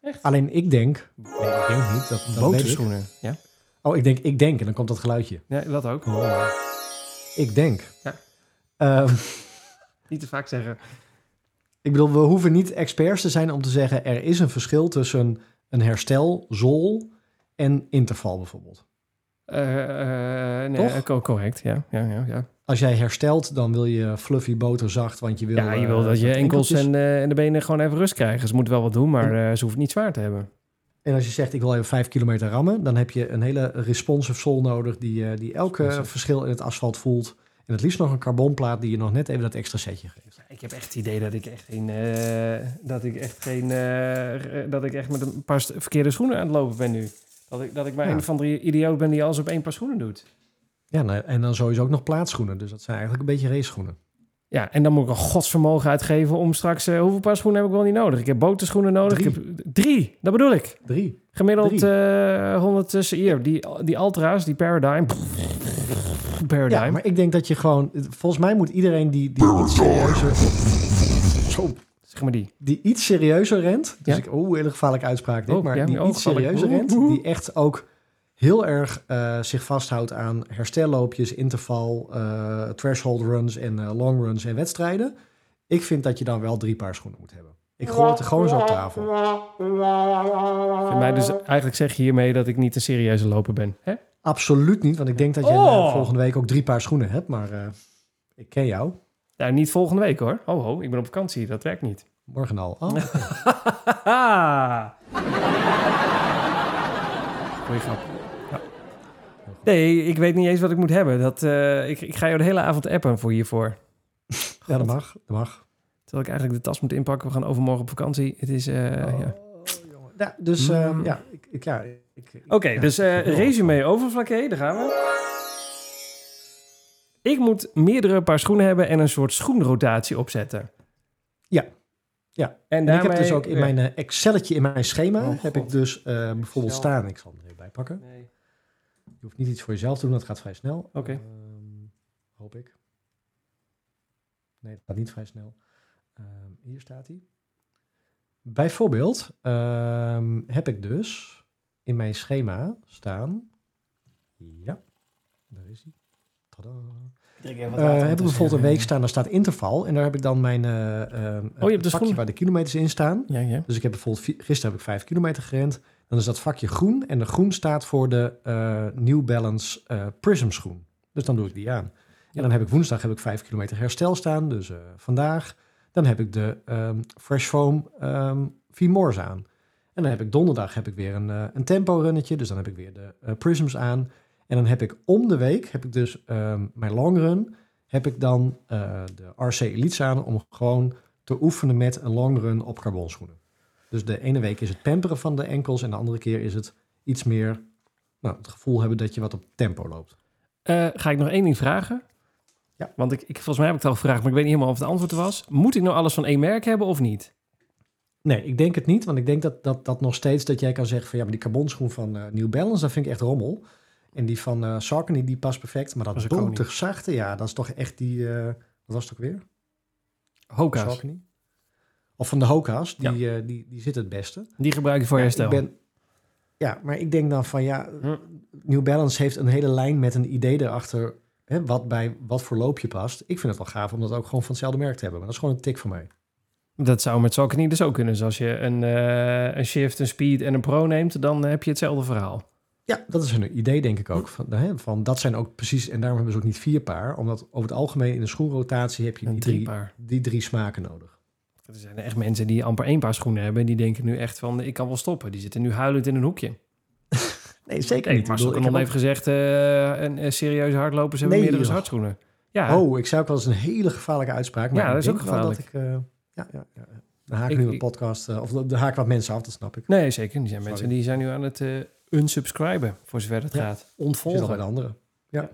Echt? Alleen ik denk... Nee, ik denk niet. Dat, dat boterschoenen. Ja? Oh, ik denk, ik denk. En dan komt dat geluidje. ja, dat ook. Ik denk. Ja. Ehm, Niet te vaak zeggen. ik bedoel, we hoeven niet experts te zijn om te zeggen... er is een verschil tussen een herstel, zool en interval bijvoorbeeld. Eh, eh, nee, Toch? eh, co- correct, ja. ja, ja, ja. Als jij herstelt, dan wil je fluffy boterzacht, want je wil... ja, je wil dat je enkels en, en de benen gewoon even rust krijgen. Ze moeten wel wat doen, maar ze hoeven niet zwaar te hebben. En als je zegt, ik wil even vijf kilometer rammen... dan heb je een hele responsive sol nodig... die, die elke verschil in het asfalt voelt. En het liefst nog een carbonplaat die je nog net even dat extra setje geeft. Ik heb echt het idee dat ik echt geen... eh, dat ik echt geen... eh, dat ik echt met een paar verkeerde schoenen aan het lopen ben nu. Dat ik, dat ik maar Ja. een van de idioot ben die alles op één paar schoenen doet. Ja, nou, en dan sowieso ook nog plaatschoenen. Dus dat zijn eigenlijk een beetje race schoenen. Ja, en dan moet ik een godsvermogen uitgeven om straks... eh, hoeveel paar schoenen heb ik wel niet nodig? Ik heb boterschoenen nodig. Drie. Ik heb, drie, dat bedoel ik. Drie. Gemiddeld Drie. eh 100 tussen hier. Die, die Ultra's, die Paradigm. Paradigm. Ja, maar ik denk dat je gewoon... Volgens mij moet iedereen die, die iets serieuzer... Zo, Zeg maar die. die iets serieuzer rent. Dus Ja. ik, oeh, hele gevaarlijke uitspraak dit. Oh, maar ja, die oh, iets serieuzer rent. Die echt ook heel erg eh, zich vasthoudt aan herstelloopjes, interval, eh, threshold runs en eh, long runs en wedstrijden. Ik vind dat je dan wel drie paar schoenen moet hebben. Ik gooi het er gewoon zo op tafel. Voor mij dus eigenlijk zeg je hiermee dat ik niet een serieuze loper ben. Hè? Absoluut niet, want ik denk dat je Oh. eh, volgende week ook drie paar schoenen hebt. Maar eh, ik ken jou. Nou, niet volgende week hoor. Ho, ho, ik ben op vakantie. Dat werkt niet. Morgen al. Oh, Goeie grap. Ja. Nee, ik weet niet eens wat ik moet hebben. Dat, eh, ik, ik ga jou de hele avond appen voor hiervoor. ja, dat mag. Dat mag. Terwijl ik eigenlijk de tas moet inpakken. We gaan overmorgen op vakantie. Het is, eh, Oh, ja. dus eh, Mm. ja, ik, ik, ja, Oké, ja, dus eh wil- resume overvlakke, daar gaan we. Ik moet meerdere paar schoenen hebben en een soort schoenrotatie opzetten. Ja. Ja. En, En daarmee, ik heb dus ook in mijn eh, Excelletje in mijn schema, Oh, heb ik dus eh, bijvoorbeeld Excel. staan. Ik zal hem er even bij pakken. Nee. Je hoeft niet iets voor jezelf te doen, dat gaat vrij snel. Oké. Ehm, hoop ik. Nee, dat gaat niet vrij snel. Ehm, hier staat hij. Bijvoorbeeld ehm, heb ik dus in mijn schema staan. Ja, daar is hij. Eh, heb ik bijvoorbeeld een week staan, daar staat interval. En daar heb ik dan mijn eh ehm, de het vakje schoenen. waar de kilometers in staan. Ja, ja. Dus ik heb bijvoorbeeld, gisteren heb ik vijf kilometer gerend. Dan is dat vakje groen. En de groen staat voor de eh, New Balance eh, Prism schoen. Dus dan doe ik die aan. En dan heb ik woensdag heb ik vijf kilometer herstel staan. Dus eh, vandaag. Dan heb ik de ehm, Fresh Foam ehm V-Mores aan. En dan heb ik donderdag heb ik weer een, eh, een tempo runnetje. Dus dan heb ik weer de eh, Prisms aan. En dan heb ik om de week, heb ik dus ehm, mijn long run, heb ik dan eh, de RC Elites aan om gewoon te oefenen met een long run op carbonschoenen. Dus de ene week is het pamperen van de enkels en de andere keer is het iets meer nou, het gevoel hebben dat je wat op tempo loopt. Ga ik nog één ding vragen? Ja. Want ik, ik, volgens mij heb ik het al gevraagd, maar ik weet niet helemaal of het antwoord was. Moet ik nou alles van één merk hebben of niet? Nee, ik denk het niet, want ik denk dat, dat, dat nog steeds dat jij kan zeggen van ja, maar die carbonschoen van eh, New Balance, dat vind ik echt rommel. En die van eh Saucony, die past perfect. Maar dat boter zachte, ja, dat is toch echt die, eh, wat was het ook weer? Hoka's, Saucony? Of van de Hoka's, die, die, die zit het beste. die gebruik je voor Ja, herstel. ik ben, ja, maar ik denk dan van ja, Hm. New Balance heeft een hele lijn met een idee erachter. Hè, wat bij wat voor loopje past. Ik vind het wel gaaf om dat ook gewoon van hetzelfde merk te hebben. Maar dat is gewoon een tik voor mij. Dat zou met Saucony dus ook kunnen. Dus als je een, eh, een Shift, een Speed en een Pro neemt, dan heb je hetzelfde verhaal. Ja, dat is een idee denk ik ook. Van, hè, van, dat zijn ook precies, en daarom hebben ze ook niet vier paar. Omdat over het algemeen in de schoenrotatie heb je die drie drie, paar. die drie smaken nodig. Er zijn echt mensen die amper één paar schoenen hebben. En die denken nu echt van, ik kan wel stoppen. Die zitten nu huilend in een hoekje. Nee, zeker Nee, niet. maar heeft gezegd, eh, een, een serieuze hardlopers hebben Nee, meerdere ook- Ja, Oh, ik zou ook wel eens een hele gevaarlijke uitspraak. Maar Ja, dat is ook gevaarlijk. Dat ik, eh, ja, ja, ja. Dan haak ik nu een podcast, eh, of de, haak wat mensen af, dat snap ik. nee zeker. Die zijn Sorry. mensen die zijn nu aan het unsubscriben, voor zover het Ja. gaat. Ik zit bij de Ontvolgen. anderen. Ja.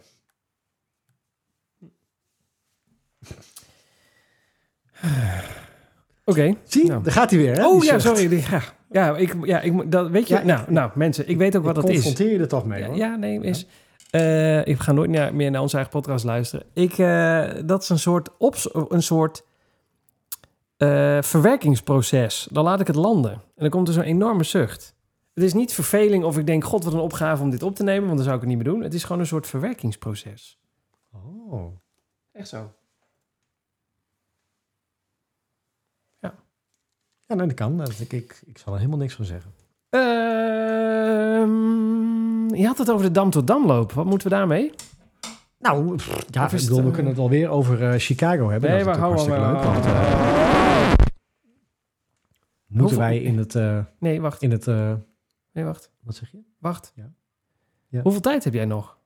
Oké. Zie, Nou. daar gaat hij weer. Hè? Oh ja, sorry. Ja, ja, ik, ja ik, dat, weet je, Ja, nou, nou, mensen, ik weet ook wat dat is. confronteer je er toch mee, Ja, hoor. ja, nee, is. eh, ik ga nooit naar- meer naar onze eigen podcast luisteren. Ik, eh, dat is een soort, ops, een soort eh, verwerkingsproces. Dan laat ik het landen. En dan komt er zo'n enorme zucht. Het is niet verveling of ik denk, god, wat een opgave om dit op te nemen, want dan zou ik het niet meer doen. Het is gewoon een soort verwerkingsproces. Oh. Echt zo. Ja, nee, dat kan. Dat, ik, ik, ik zal er helemaal niks van zeggen. Ehm, je had het over de Dam tot Dam lopen. Wat moeten we daarmee? Nou, pff, ja, Of is ik bedoel, het, we eh, kunnen het alweer over eh, Chicago hebben. Nee, dat is we natuurlijk houden hartstikke maar- leuk. Want, eh, moeten Hoeveel- wij in het... eh, Nee, wacht. in het eh, Nee, wacht. wat zeg je? Wacht. Ja. Ja. Hoeveel tijd heb jij nog?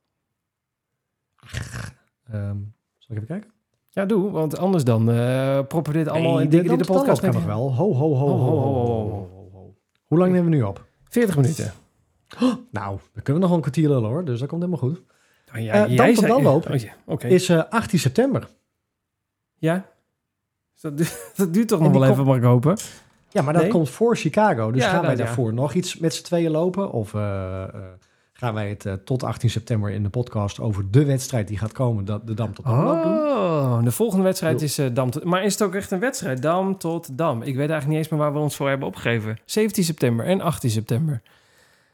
Ehm, zal ik even kijken? Ja, doe, want anders dan eh, uh, proppen we dit allemaal nee, in dingen die de podcast kan nog wel. Ho ho ho, ho, ho, ho, Hoe lang nemen we nu op? 40 minuten. Nou, dan kunnen we nog een kwartier lullen hoor, dus dat komt helemaal goed. Oh, ja, uh, jij zei, dan oh, is eh, uh, 18 september. Ja, dus dat, duurt, dat, duurt toch nog wel even, mag ik hopen. Ja, maar dat komt voor Chicago, dus gaan wij nou daarvoor nog iets met z'n tweeën lopen? Of gaan wij het eh, tot 18 september in de podcast over de wedstrijd die gaat komen, dat de Dam tot Dam doen? Oh, de volgende wedstrijd is eh, Dam tot... Maar is het ook echt een wedstrijd? Dam tot Dam. Ik weet eigenlijk niet eens meer waar we ons voor hebben opgegeven. 17 september en 18 september.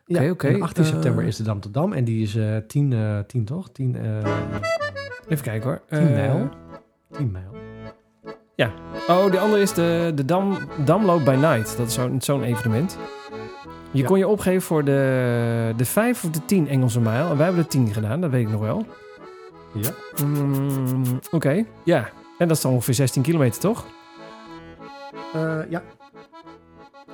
Ja, Oké, oké. en 18 Eh, september is de Dam tot Dam en die is eh 10, eh 10 toch? 10, eh Even kijken hoor. 10 Eh, mijl. 10 mijl. Oh, de andere is de, de Dam, Damloop by Night. Dat is zo'n zo'n evenement. Je Ja. kon je opgeven voor de, de 5 of de 10 Engelse mijl. En wij hebben de 10 gedaan, dat weet ik nog wel. Ja. Mm, Oké, ja. En dat is dan ongeveer 16 kilometer, toch? Eh, ja,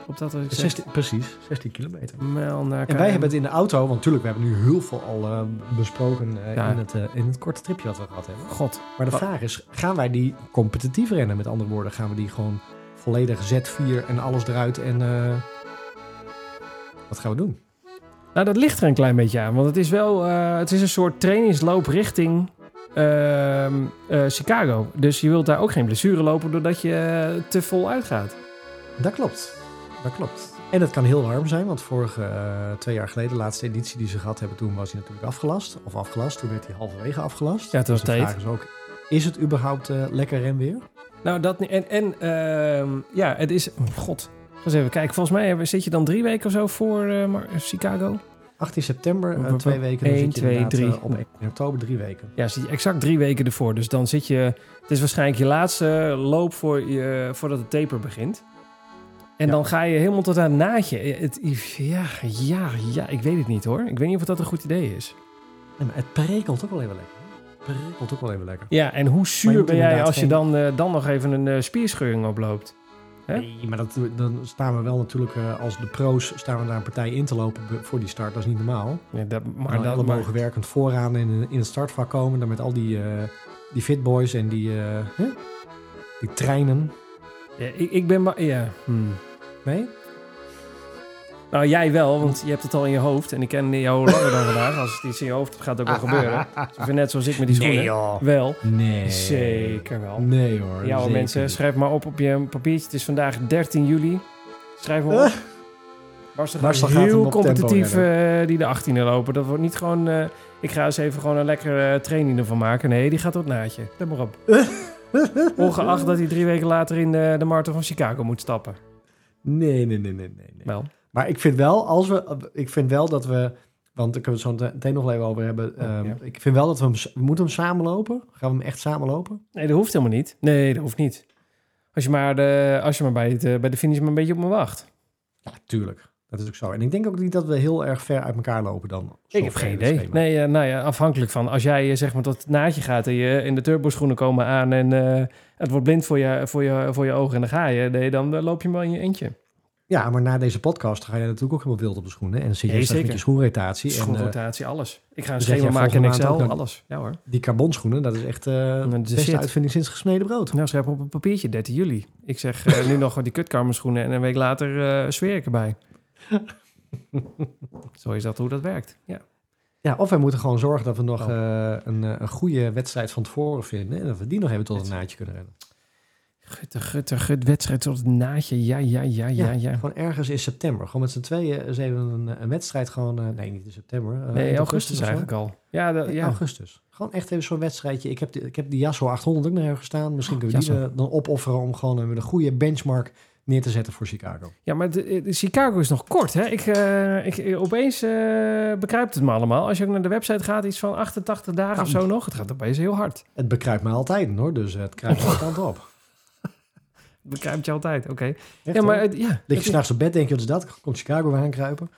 Op dat wat ik zeg. 16, precies. 16 kilometer. Mijl naar En wij hebben het in de auto, want natuurlijk, we hebben nu heel veel al eh, besproken eh, Ja. in, het, in het korte tripje wat we gehad hebben. God. Maar de Wat- vraag is, gaan wij die competitief rennen? Met andere woorden, gaan we die gewoon volledig Z4 en alles eruit en... wat gaan we doen? Nou, dat ligt er een klein beetje aan. Want het is wel... eh, het is een soort trainingsloop richting ehm, eh, Chicago. Dus je wilt daar ook geen blessure lopen doordat je eh, te vol uitgaat. Dat klopt. Dat klopt. En het kan heel warm zijn, want vorige twee jaar geleden, de laatste editie die ze gehad hebben, toen was hij natuurlijk afgelast. Of afgelast, toen werd hij halverwege afgelast. Ja, het was dus de vraag is ook, is het überhaupt lekker renweer? Nou, dat niet. En, en ehm, ja, het is. oh, God. Eens even kijken. Volgens mij zit je dan drie weken of zo voor Mar- Chicago. 18 september, wa- twee weken. Dan één, zit je twee, inderdaad, drie. eh, op 1 oktober drie weken. Ja, zit je exact drie weken ervoor. Dus dan zit je. Het is waarschijnlijk je laatste loop voor je, voordat de taper begint. En Ja. dan ga je helemaal tot aan het naadje. Het, ja, ja, ja, ik weet het niet hoor. Ik weet niet of dat een goed idee is. Nee, maar het prikkelt ook wel even lekker. Het prikkelt ook wel even lekker. Ja, en hoe zuur ben jij als je dan, eh, dan nog even een eh, spierscheuring oploopt? Hè? Nee, maar dat, dan staan we wel natuurlijk eh, als de pro's staan we naar een partij in te lopen voor die start. Dat is niet normaal. Ja, dat, Maar dat, alle maar, vooraan in, in het startvak komen. Dan met al die, eh die fitboys en die, eh, die treinen. ja, ik, ik ben maar. Ja. hmm. Nee? Nou, jij wel, want je hebt het al in je hoofd. En ik ken jou langer dan vandaag. Als het iets in je hoofd hebt, gaat het ook wel gebeuren. Ongeveer net zoals ik met die schoenen. Nee joh. Wel. Nee. Zeker wel. Nee hoor. Ja, hoor, mensen, schrijf maar op op je papiertje. Het is vandaag 13 juli. Schrijf maar op. Marcel gaat heel competitief eh, die de 18e lopen. Dat wordt niet gewoon... eh, ik ga eens even gewoon een lekkere eh, training ervan maken. Nee, die gaat op naadje. Let maar op. Ongeacht dat hij drie weken later in de, de Marathon van Chicago moet stappen. Nee, nee, nee, nee, nee. nee. Wel. Maar ik vind wel, als we, ik vind wel dat we, want daar kunnen we het zo meteen nog even over hebben. ehm, ja. Ik vind wel dat we hem, we moeten hem samen lopen. Gaan we hem echt samen lopen? Nee, dat hoeft helemaal niet. Nee, dat hoeft niet. Als je maar, de, als je maar bij, het, eh, bij de finish maar een beetje op me wacht. Ja, tuurlijk. Dat is ook zo. En ik denk ook niet dat we heel erg ver uit elkaar lopen dan. Ik heb geen idee. schema. Nee, eh, nou ja, afhankelijk van. Als jij eh, zeg maar tot naadje gaat en je in de turboschoenen komen aan en het wordt blind voor je, voor, je, voor je ogen en dan ga je, nee, dan loop je wel in je eentje. Ja, maar na deze podcast ga je natuurlijk ook helemaal wild op de schoenen. En dan zit je Nee, met je schoenrotatie. En eh, Schoenrotatie, alles. Ik ga een schema maken in Excel, ook alles. Ja hoor. die carbonschoenen, dat is echt eh de beste shit. uitvinding sinds gesneden brood. Nou, schrijf op een papiertje, 13 juli. Ik zeg eh, nu nog die kutkarmenschoenen en een week later eh zweer ik erbij. Zo is dat hoe dat werkt. Ja. Ja, of wij moeten gewoon zorgen dat we nog Oh. eh, een, eh, een goede wedstrijd van tevoren vinden. En dat we die nog even tot een naadje kunnen rennen. Gutte, gutte, gut, wedstrijd tot het naadje. Ja, ja, ja, ja, ja. Gewoon ergens in september. Gewoon met z'n tweeën eens even een, een wedstrijd gewoon... eh, nee, niet in september. eh, Nee, eind augustus eigenlijk al. Ja, Nee, ja. augustus. Gewoon echt even zo'n wedstrijdje. Ik heb, de, ik heb die Yasso 800 ook nog ergens staan. Misschien Oh, kunnen we die eh, dan opofferen om gewoon een, een goede benchmark neer te zetten voor Chicago. Ja, maar de, de Chicago is nog kort, hè? Ik, eh, ik, opeens eh, bekruipt het me allemaal. Als je ook naar de website gaat, iets van 88 dagen Nou, of zo nog. Het gaat opeens heel hard. Het bekruipt me altijd hoor, dus het kruipt alle kanten op. Bekruipt je altijd, oké. Ja, maar hoor. ja. Lig je s'nachts op bed, denk je, wat is dat? Komt Chicago weer aankruipen?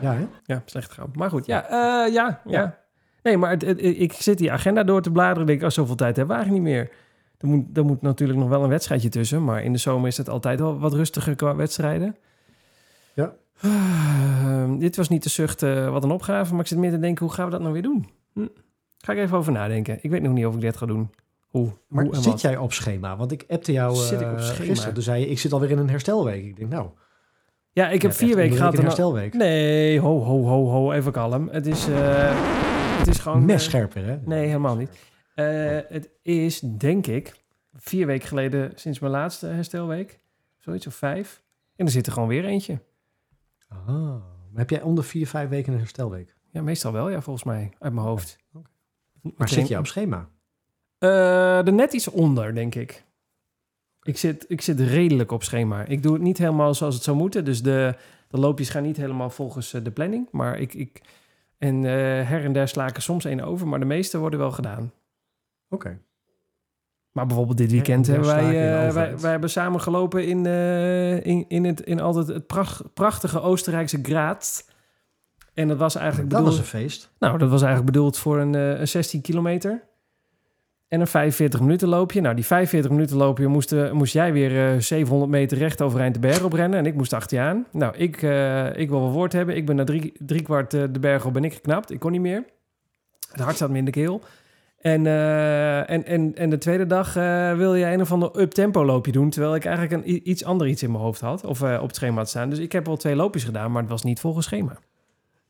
Ja, hè? Ja, slecht gaan. Maar goed, ja, eh, ja, ja. Nee, maar het, het- ik zit die agenda door te bladeren. denk ik, oh, zoveel tijd hebben we eigenlijk niet meer. Er moet, er moet natuurlijk nog wel een wedstrijdje tussen. Maar in de zomer is het altijd wel wat rustiger qua wedstrijden. Ja. Ah, dit was niet de zucht eh, wat een opgave. Maar ik zit meer te denken, hoe gaan we dat nou weer doen? Hm. Ga ik even over nadenken. Ik weet nog niet of ik dit ga doen. Hoe? Maar hoe zit wat. jij op schema? Want ik appte jou Zit ik op eh, schema? gisteren. Toen zei je, ik zit alweer in een herstelweek. Ik denk, nou, Ja, ik heb vier weken gehad. een en week een herstelweek. Nee, ho, ho, ho, ho. Even kalm. Het is, eh, het is gewoon... Mes eh, scherper, hè? Nee, helemaal niet. Het is, denk ik, vier weken geleden sinds mijn laatste herstelweek. Zoiets of vijf. En er zit er gewoon weer eentje. Ah, heb jij onder vier, vijf weken een herstelweek? Ja, meestal wel, ja, volgens mij. Uit mijn hoofd. Maar zit je op schema? Eh, er net iets onder, denk ik. Ik zit, ik zit redelijk op schema. Ik doe het niet helemaal zoals het zou moeten. Dus de, de loopjes gaan niet helemaal volgens eh, de planning. Maar ik... ik en eh, her en der sla ik er soms één over. Maar de meeste worden wel gedaan. Oké. Maar bijvoorbeeld dit weekend hebben wij, wij, wij hebben samen gelopen in, in, in, het, in altijd het pracht- prachtige Oostenrijkse Graz. En dat was eigenlijk Dat bedoeld, was een feest. nou, dat was eigenlijk bedoeld voor een, eh, een 16 kilometer. En een 45 minuten loopje. Nou, die 45 minuten loopje moest, moest jij weer eh, 700 meter recht overeind de berg oprennen. En ik moest achter je aan. Nou, ik, eh, ik wil wel woord hebben. Ik ben na drie, drie kwart de berg op ben ik geknapt. Ik kon niet meer. Het hart zat me in de keel. En, en, en, en de tweede dag wil je een of ander up-tempo loopje doen. Terwijl ik eigenlijk een iets ander iets in mijn hoofd had. Of op het schema had staan. Dus ik heb wel twee loopjes gedaan, maar het was niet volgens schema.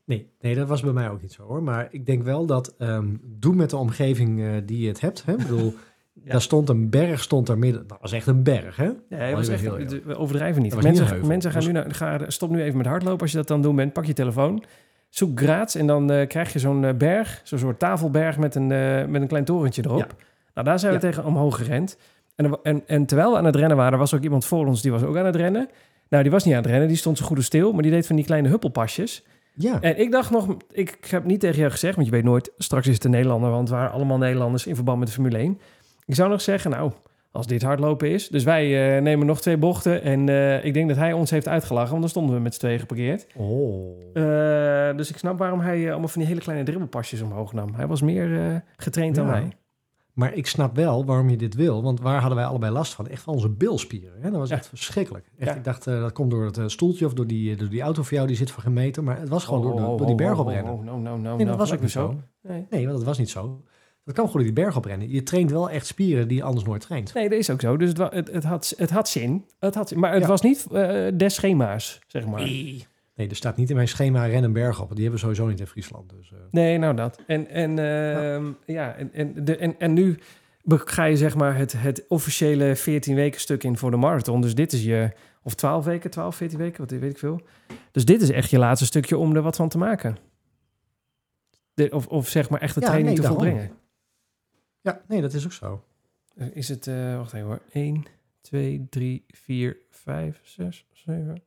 Nee, nee, dat was bij mij ook niet zo hoor. Maar ik denk wel dat ehm, doe met de omgeving eh, die je het hebt. Hè? Ik bedoel, daar stond een berg, stond daar midden. Dat was echt een berg, hè? Ja, hij Oh, was echt, we overdrijven niet. Dat Mensen, mensen gaan Dat nu naar, ga, stop nu even met hardlopen als je dat dan doen bent. Pak je telefoon, zoek Graz en dan eh, krijg je zo'n eh, berg, zo'n soort tafelberg met een, met een klein torentje erop. Ja. Nou, daar zijn we Ja. tegen omhoog gerend. En, en, en terwijl we aan het rennen waren, was ook iemand voor ons die was ook aan het rennen. Nou, die was niet aan het rennen, die stond zo goed stil, maar die deed van die kleine huppelpasjes. Ja, En ik dacht nog, ik, heb niet tegen jou gezegd, want je weet nooit, straks is het een Nederlander, want het waren allemaal Nederlanders in verband met de Formule 1. Ik zou nog zeggen, nou, als dit hardlopen is. Dus wij eh, nemen nog twee bochten en eh, ik denk dat hij ons heeft uitgelachen, want dan stonden we met z'n tweeën geparkeerd. Oh. Eh, dus ik snap waarom hij allemaal van die hele kleine dribbelpasjes omhoog nam. Hij was meer getraind dan wij. Maar ik snap wel waarom je dit wil. Want waar hadden wij allebei last van? Echt van onze bilspieren. Hè? Dat was echt verschrikkelijk. Echt, Ja. Ik dacht, eh, dat komt door het eh, stoeltje of door die, door die auto voor jou. Die zit meter. Maar het was gewoon door, de- door die berg oprennen. Oh, nou, nou, nou, Nee, dat was ook niet zo. Nee. Nee, want dat was niet zo. Dat kan gewoon door die berg oprennen. Je traint wel echt spieren die je anders nooit traint. Nee, dat is ook zo. Dus het, het, het, had, het had zin. Het had, maar het Ja. was niet eh, des schema's, zeg maar. Nee, er staat niet in mijn schema ren een berg op. Die hebben we sowieso niet in Friesland. Dus, eh, Nee, nou dat. En, en, ehm, ja, en, en, de, en, en nu ga je zeg maar het, het officiële 14 weken stuk in voor de marathon. Dus dit is je, of 12 weken, 12, 14 weken, wat weet ik veel. Dus dit is echt je laatste stukje om er wat van te maken. De, of, of zeg maar echt de Ja, training nee, te daarom. volbrengen. ja, nee, dat is ook zo. Eh, Is het, eh, wacht even hoor, 1, 2, 3, 4, 5, 6, 7,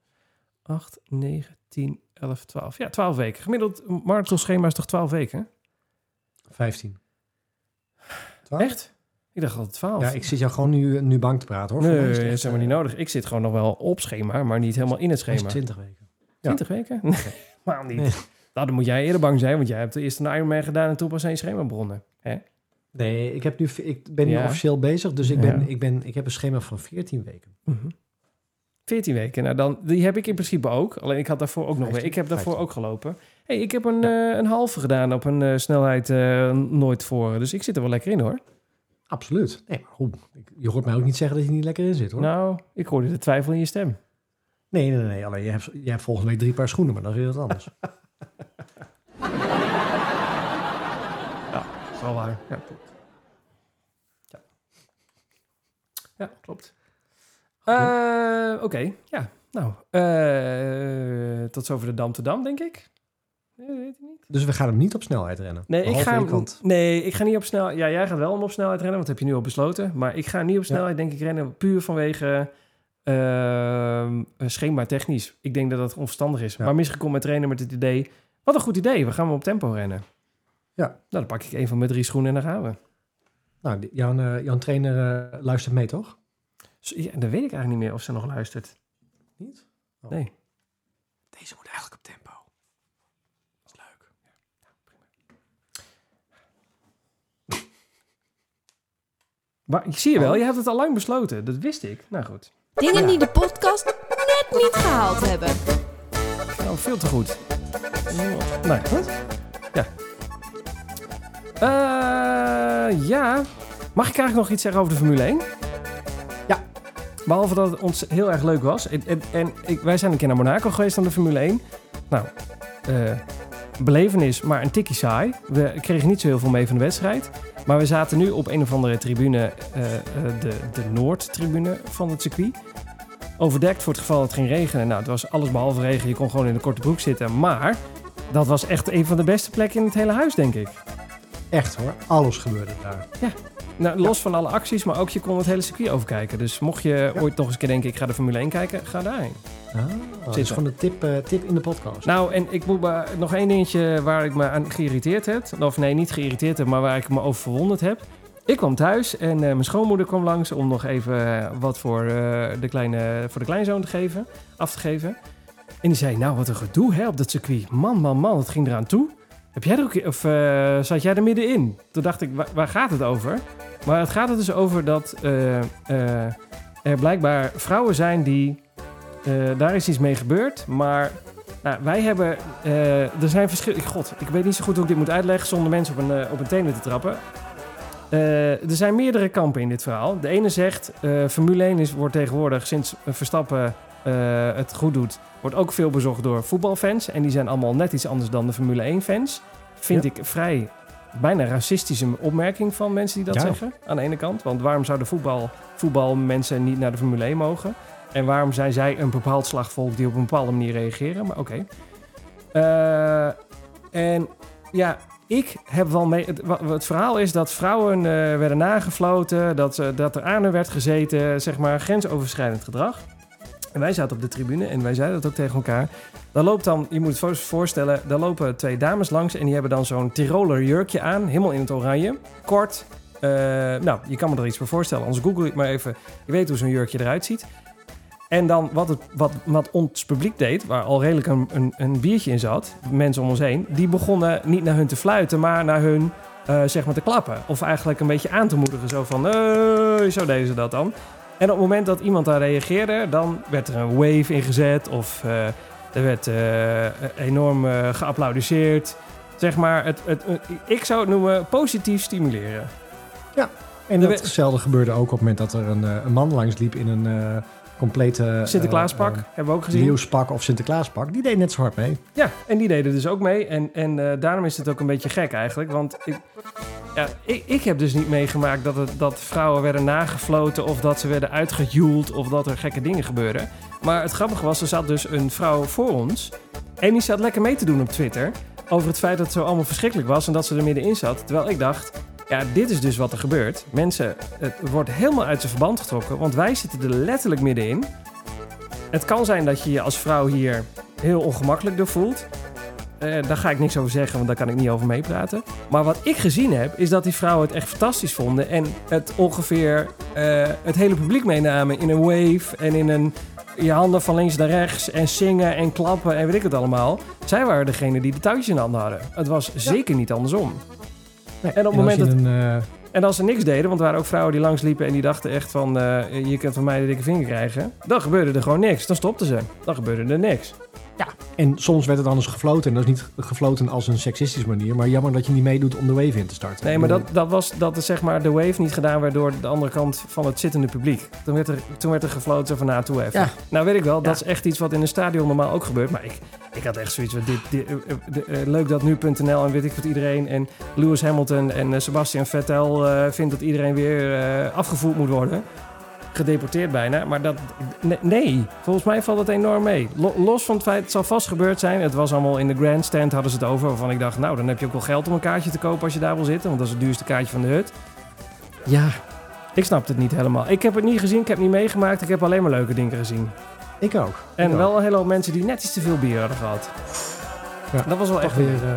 8, 9, 10, 11, 12. Ja, 12 weken. Gemiddeld marathonschema is toch 12 weken? 15. 12? Echt? Ik dacht altijd 12. Ja, ik zit jou gewoon nu, nu bang te praten hoor. Nee, dat is helemaal niet eh, nodig. Ik zit gewoon nog wel op schema, maar niet helemaal in het schema. 20 weken. 20 weken? Nee, maar niet. Nee. Nou, dan moet jij eerder bang zijn, want jij hebt eerst een Ironman gedaan en toen pas één schema begonnen. Hè? Nee, ik, heb nu, ik ben nu Ja. officieel bezig. Dus ik, ben, Ja. ik, ben, ik heb een schema van 14 weken. Mhm. 14 weken. Nou, dan, die heb ik in principe ook. Alleen ik had daarvoor ook nog... 15, Ik heb daarvoor 15. ook gelopen. hey, ik heb een, eh, een halve gedaan op een eh, snelheid eh, nooit voor. Dus ik zit er wel lekker in, hoor. Absoluut. Nee, maar hoe? Je hoort mij ook niet zeggen dat je niet lekker in zit hoor. Nou, ik hoorde de twijfel in je stem. Nee, nee, nee. Alleen je hebt, je hebt volgende week drie paar schoenen, maar dat is weer wat anders. Dat is wel waar. Ja, klopt. Ja, ja klopt. Eh, Oké, ja. Nou, eh, tot zover de Dam te Dam, denk ik. Nee, weet ik niet. dus we gaan hem niet op snelheid rennen. Nee, ik ga, nee, ik ga niet op snel. Ja, jij gaat wel om op snelheid rennen, want dat heb je nu al besloten. Maar ik ga niet op snelheid, denk ik, rennen. Puur vanwege ehm schema technisch. Ik denk dat dat onverstandig is. Ja. Maar misschien komt met trainen met het idee... Wat een goed idee, we gaan op tempo rennen. Ja. Nou, dan pak ik een van mijn drie schoenen en dan gaan we. nou, eh, jouw trainer eh, luistert mee, toch? Ja, dan weet ik eigenlijk niet meer of ze nog luistert. Niet? Oh. Nee. Deze moet eigenlijk op tempo. Dat is leuk. Maar ik zie je wel, je hebt het al lang besloten. Dat wist ik. Nou goed. Dingen die de podcast net niet gehaald hebben. Nou, veel te goed. Nee, goed. Ja. Eh, ja. Mag ik eigenlijk nog iets zeggen over de Formule 1? Ja. Behalve dat het ons heel erg leuk was. En, en, en ik, wij zijn een keer naar Monaco geweest aan de Formule 1. Nou, eh, belevenis, maar een tikkie saai. We kregen niet zo heel veel mee van de wedstrijd. Maar we zaten nu op een of andere tribune, eh, eh, de, de Noordtribune van het circuit. Overdekt voor het geval het ging regenen. Nou, het was alles behalve regen. Je kon gewoon in een korte broek zitten. Maar dat was echt een van de beste plekken in het hele huis, denk ik. Echt hoor, alles gebeurde daar. Nou, los van alle acties, maar ook je kon het hele circuit overkijken. Dus mocht je Ja. ooit nog eens een keer denken, ik ga de Formule 1 kijken, ga daarheen. Ah, dat Zit is gewoon een tip, eh, tip in de podcast. Nou, en ik moet maar nog één dingetje waar ik me aan geïrriteerd heb. Of nee, niet geïrriteerd heb, maar waar ik me over verwonderd heb. Ik kwam thuis en eh, mijn schoonmoeder kwam langs om nog even eh, wat voor, de kleine, voor de kleinzoon te geven, af te geven. En die zei, nou wat een gedoe hè, op dat circuit. Man, man, man, het ging eraan toe. Heb jij er ook, eh, zat jij er middenin? Toen dacht ik, waar, gaat het over? Maar het gaat er dus over dat eh, eh, er blijkbaar vrouwen zijn die... daar is iets mee gebeurd, maar nou, wij hebben... er zijn verschillende... God, ik weet niet zo goed hoe ik dit moet uitleggen zonder mensen op een, op een tenen te trappen. Er zijn meerdere kampen in dit verhaal. De ene zegt, Formule 1 is, wordt tegenwoordig sinds Verstappen eh, het goed doet, wordt ook veel bezocht door voetbalfans. En die zijn allemaal net iets anders dan de Formule 1 fans. Vind ik vrij bijna racistische opmerking van mensen die dat Ja. zeggen. Aan de ene kant. Want waarom zouden voetbal, voetbalmensen niet naar de Formule 1 mogen? En waarom zijn zij een bepaald slagvolk die op een bepaalde manier reageren? Maar oké. Eh, en ja, ik heb wel mee. Het, verhaal is dat vrouwen eh, werden nagefloten, dat, dat er aan hen werd gezeten, zeg maar, grensoverschrijdend gedrag. En wij zaten op de tribune en wij zeiden dat ook tegen elkaar. Dan loopt dan, je moet het voor- voorstellen, daar lopen twee dames langs en die hebben dan zo'n Tiroler jurkje aan, helemaal in het oranje, kort. Eh, nou, je kan me er iets bij voorstellen, anders google ik maar even. Je weet hoe zo'n jurkje eruit ziet. En dan wat, het, wat, wat ons publiek deed, waar al redelijk een, een, een biertje in zat, mensen om ons heen, die begonnen niet naar hun te fluiten, maar naar hun eh, zeg maar te klappen. Of eigenlijk een beetje aan te moedigen, zo van, zo deden ze dat dan. En op het moment dat iemand daar reageerde, dan werd er een wave ingezet of eh, er werd eh, enorm eh, geapplaudiseerd. Zeg maar, het, het, ik zou het noemen positief stimuleren. En Er dat werd- hetzelfde gebeurde ook op het moment dat er een, een man langs liep in een complete... Sinterklaaspak, eh, hebben we ook eh, gezien. leeuwspak of Sinterklaaspak. Die deed net zo hard mee. Ja, en die deden dus ook mee. En, en eh, daarom is het ook een beetje gek eigenlijk. Want ik, ja, ik, ik heb dus niet meegemaakt dat, het, dat vrouwen werden nagefloten... of dat ze werden uitgejoeld of dat er gekke dingen gebeurden. Maar het grappige was, er zat dus een vrouw voor ons... en die zat lekker mee te doen op Twitter... over het feit dat het zo allemaal verschrikkelijk was en dat ze er middenin zat. Terwijl ik dacht, ja, dit is dus wat er gebeurt. Mensen, het wordt helemaal uit zijn verband getrokken... want wij zitten er letterlijk middenin... Het kan zijn dat je je als vrouw hier heel ongemakkelijk door voelt. Eh, daar ga ik niks over zeggen, want daar kan ik niet over meepraten. Maar wat ik gezien heb, is dat die vrouwen het echt fantastisch vonden. En het ongeveer eh, het hele publiek meenamen in een wave en in een je handen van links naar rechts en zingen en klappen en weet ik het allemaal. Zij waren degene die de touwtjes in de handen hadden. Het was zeker niet andersom. Nee. En op het als moment je dat- een, eh, En als ze niks deden, want er waren ook vrouwen die langsliepen en die dachten echt van... eh, je kunt van mij de dikke vinger krijgen. Dan gebeurde er gewoon niks. Dan stopten ze. Dan gebeurde er niks. En soms werd het anders gefloten. En dat is niet gefloten als een seksistische manier. Maar jammer dat je niet meedoet om de wave in te starten. Nee, maar dat, dat was dat er, zeg maar de wave niet gedaan werd door de andere kant van het zittende publiek. Toen werd er, toen werd er gefloten van na toe even. Ja. Nou weet ik wel, Ja. dat is echt iets wat in een stadion normaal ook gebeurt. Maar ik, ik had echt zoiets van dit, dit, eh, eh, de- eh, leuk dat nu.nl en weet ik wat iedereen en Lewis Hamilton en Sebastian Vettel eh, vindt dat iedereen weer eh, afgevoerd moet worden. Gedeporteerd bijna, maar dat... ne- Nee, volgens mij valt het enorm mee. Lo- los van het feit, het zal vast gebeurd zijn. Het was allemaal in de grandstand, hadden ze het over. Waarvan ik dacht, nou, dan heb je ook wel geld om een kaartje te kopen als je daar wil zitten. Want dat is het duurste kaartje van de hut. Ja, ik snap het niet helemaal. Ik heb het niet gezien, ik heb het niet meegemaakt. Ik heb alleen maar leuke dingen gezien. Ik ook. En Ik ook. wel een hele hoop mensen die net iets te veel bier hadden gehad. Ja, dat was wel echt weer... eh,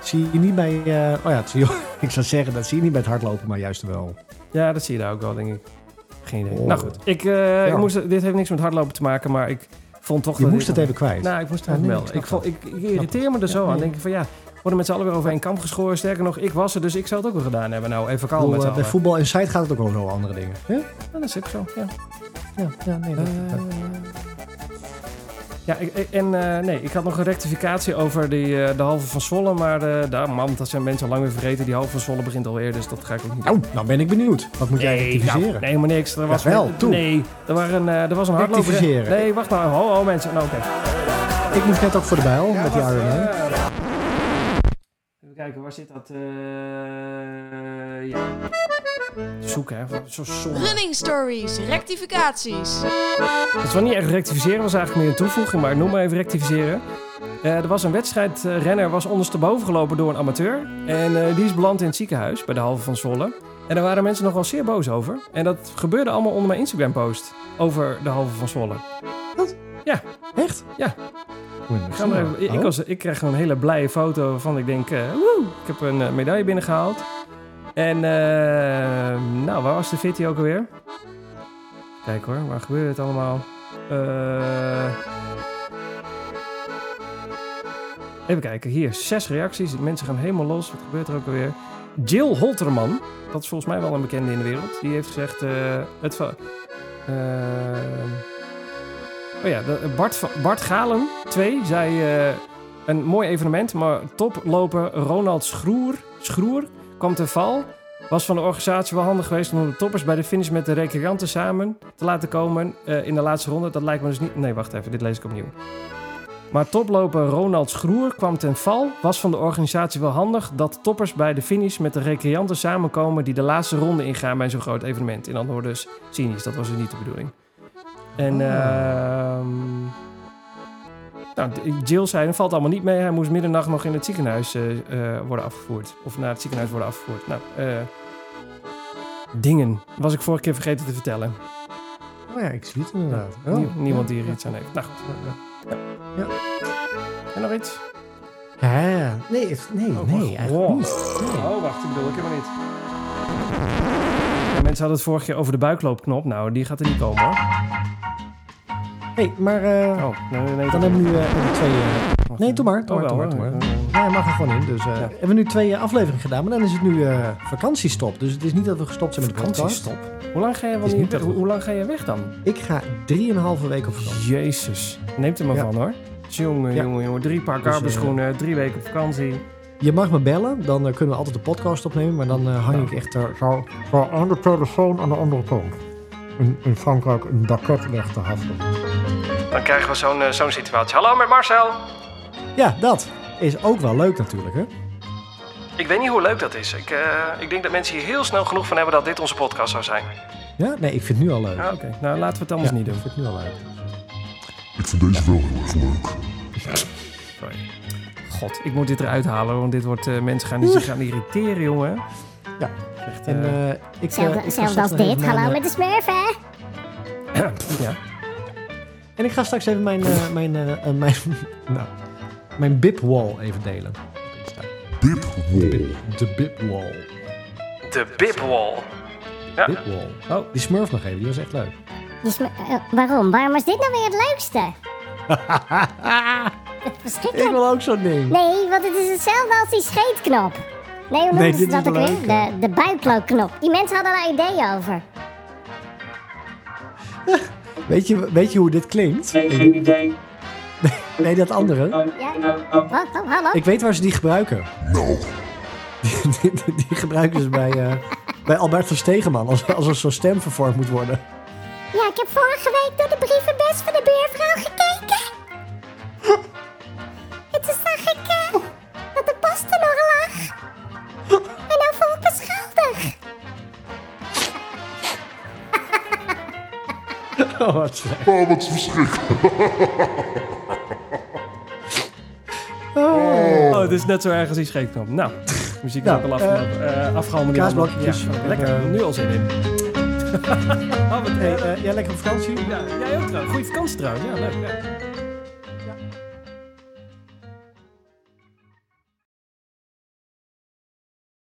zie je niet bij... eh, oh ja, het zie je, ik zou zeggen, dat zie je niet bij het hardlopen. Maar juist wel. Ja, dat zie je daar ook wel, denk ik. Geen idee. Oh. Nou goed, ik, eh, ik moest, dit heeft niks met hardlopen te maken, maar ik vond toch... Je moest het even kwijt. Nou, ik moest het even melden. ik Ik, snap vond- ik, ik irriteer me er zo aan. denk ik van ja, worden met z'n allen weer over één kamp geschoren. Sterker nog, ik was er, dus ik zou het ook wel gedaan hebben. Nou, even kalm met z'n eh, bij voetbal en site gaat het ook over zo andere dingen. Ja? Dat is ook zo, ja. Ja, ja nee. dat- Eh, ja, ik, en eh, nee, ik had nog een rectificatie over die, eh, de halve van Zwolle. Maar eh, daar, man, dat zijn mensen al lang weer vergeten. Die halve van Zwolle begint alweer, dus dat ga ik ook niet Nou, nou ben ik benieuwd. Wat moet jij Nee, rectificeren? nou, nee, maar niks. Er was wel, toe. Nee, er, waren, er was een hardloper. Rectificeren. Nee, wacht nou. Ho, ho, mensen. Nou, oké. Ik moest net ook voor de bijl met die Ironman. Even kijken, waar zit dat? eh ja. Zoeken, hè. Zo zonde. Running stories, rectificaties. Het was niet echt rectificeren, was eigenlijk meer een toevoeging, maar ik noem maar even rectificeren. Eh, er was een wedstrijd, eh, renner was ondersteboven gelopen door een amateur. En eh, die is beland in het ziekenhuis bij de halve van Zwolle. En daar waren mensen nogal zeer boos over. En dat gebeurde allemaal onder mijn Instagram post over de halve van Zwolle. Echt? Ja. Moet je Ik, even, Oh. was, ik kreeg een hele blije foto van ik denk, eh, woe, ik heb een eh, medaille binnengehaald. En eh, nou, waar was de fitty ook alweer? Kijk hoor, waar gebeurde het allemaal? Even kijken, hier, zes reacties. Mensen gaan helemaal los. Wat gebeurt er ook alweer? Jill Holterman, dat is volgens mij wel een bekende in de wereld. Die heeft gezegd, het... eh, Oh ja, Bart, Bart Galen, 2, zei eh, een mooi evenement, maar toploper Ronald Schroer, Schroer kwam te val Was van de organisatie wel handig geweest om de toppers bij de finish met de recreanten samen te laten komen eh, in de laatste ronde. Dat lijkt me dus niet... Nee, wacht even, dit lees ik opnieuw. Maar toploper Ronald Schroer kwam ten val. Was van de organisatie wel handig dat toppers bij de finish met de recreanten samenkomen die de laatste ronde ingaan bij zo'n groot evenement. In andere woorden dus cynisch, dat was dus niet de bedoeling. En Oh. ehm nou, Jill zei, dat valt allemaal niet mee. Hij moest middernacht nog in het ziekenhuis eh, eh, worden afgevoerd. Of naar het ziekenhuis worden afgevoerd. Nou, eh, dingen. Was ik vorige keer vergeten te vertellen. Oh ja, ik zie het inderdaad. Oh, Nie- niemand ja, die er ja. iets aan heeft. Nou goed. Ja. En nog iets? Ja, nee, het- nee, Oh, nee, wacht. eigenlijk Wow. niet. Nee. Oh, wacht, ik bedoel, ik heb maar niet. Ja, mensen hadden het vorige keer over de buikloopknop. Nou, die gaat er niet komen hoor. Hey, maar eh, Oh, nee, nee, dan hebben we nu eh, twee... eh, nee, doe maar, doe Oh, maar, doe maar, doe hoor. maar. Ja, hij mag er gewoon in. Dus Ja. hebben we nu twee afleveringen gedaan, maar dan is het nu vakantiestop. Dus het is niet dat we gestopt zijn met. Vakantiestop. Hoe lang ga je, wanneer, hoe, we- hoe lang ga je weg dan? Ik ga drieënhalve week op vakantie. Jezus. Neemt er maar Ja. van hoor. Jongen, jongen, jongen. Drie paar Dus, carbonschoenen, drie weken op vakantie. Je mag me bellen, dan kunnen we altijd de podcast opnemen. Maar dan hang Nou. ik echt er zo, zo aan de telefoon aan de andere kant. In, in Frankrijk een dakket weg te haften. Dan krijgen we zo'n eh, zo'n situatie. Hallo, met Marcel. Ja, dat is ook wel leuk natuurlijk, hè? Ik weet niet hoe leuk dat is. Ik, eh, ik denk dat mensen hier heel snel genoeg van hebben dat dit onze podcast zou zijn. Ja? Nee, ik vind het nu al leuk. Ah, Oké, nou laten we het anders Ja, niet doen. Ik vind het nu al leuk. Ik vind deze wel heel erg leuk. Sorry. God, ik moet dit eruit halen, want dit wordt... eh, mensen gaan die zich gaan irriteren, jongen. Ja. Echt, En ik, Zelfde, ik ga zelfs als dit. Hallo met de smurfen. ja. En ik ga straks even mijn, eh, mijn, eh, eh, mijn, nou, mijn bip-wall even delen. Bip De, wall. bip- de bip-wall. De Bipwall. Ja. Bip-wall. Oh. Die smurf nog even, die was echt leuk. Eh, waarom? Waarom was dit nou weer het leukste? ik Verschrikkelijk. wil ook zo'n ding. Nee, want het is hetzelfde als die scheetknop. Nee, hoe Nee, ze is dat ook weer? leuker. De, de buikloopknop. Die mensen hadden daar ideeën over. Weet, je, weet je hoe dit klinkt? Nee, dat andere. Ja? Oh, hallo? Ik weet waar ze die gebruiken. Nou, Die, die- die gebruiken ze bij, eh, bij Albert van Stegeman. Als, als er zo'n stem vervormd moet worden. Ja, ik heb vorige week door de brievenbus van de buurvrouw Oh, wat slecht. oh, wat verschrikkelijk. Oh, het is net zo erg als die scheetknop. Nou, muziek is Nou, ook al afgelopen. Eh afgehaald. kaasblokjes. Ja, lekker. Nu al zin in. oh, wat Hey, eh, jij lekker op vakantie? Ja, jij ook trouwens. Goeie vakantie trouwens. Ja, leuk. Ja.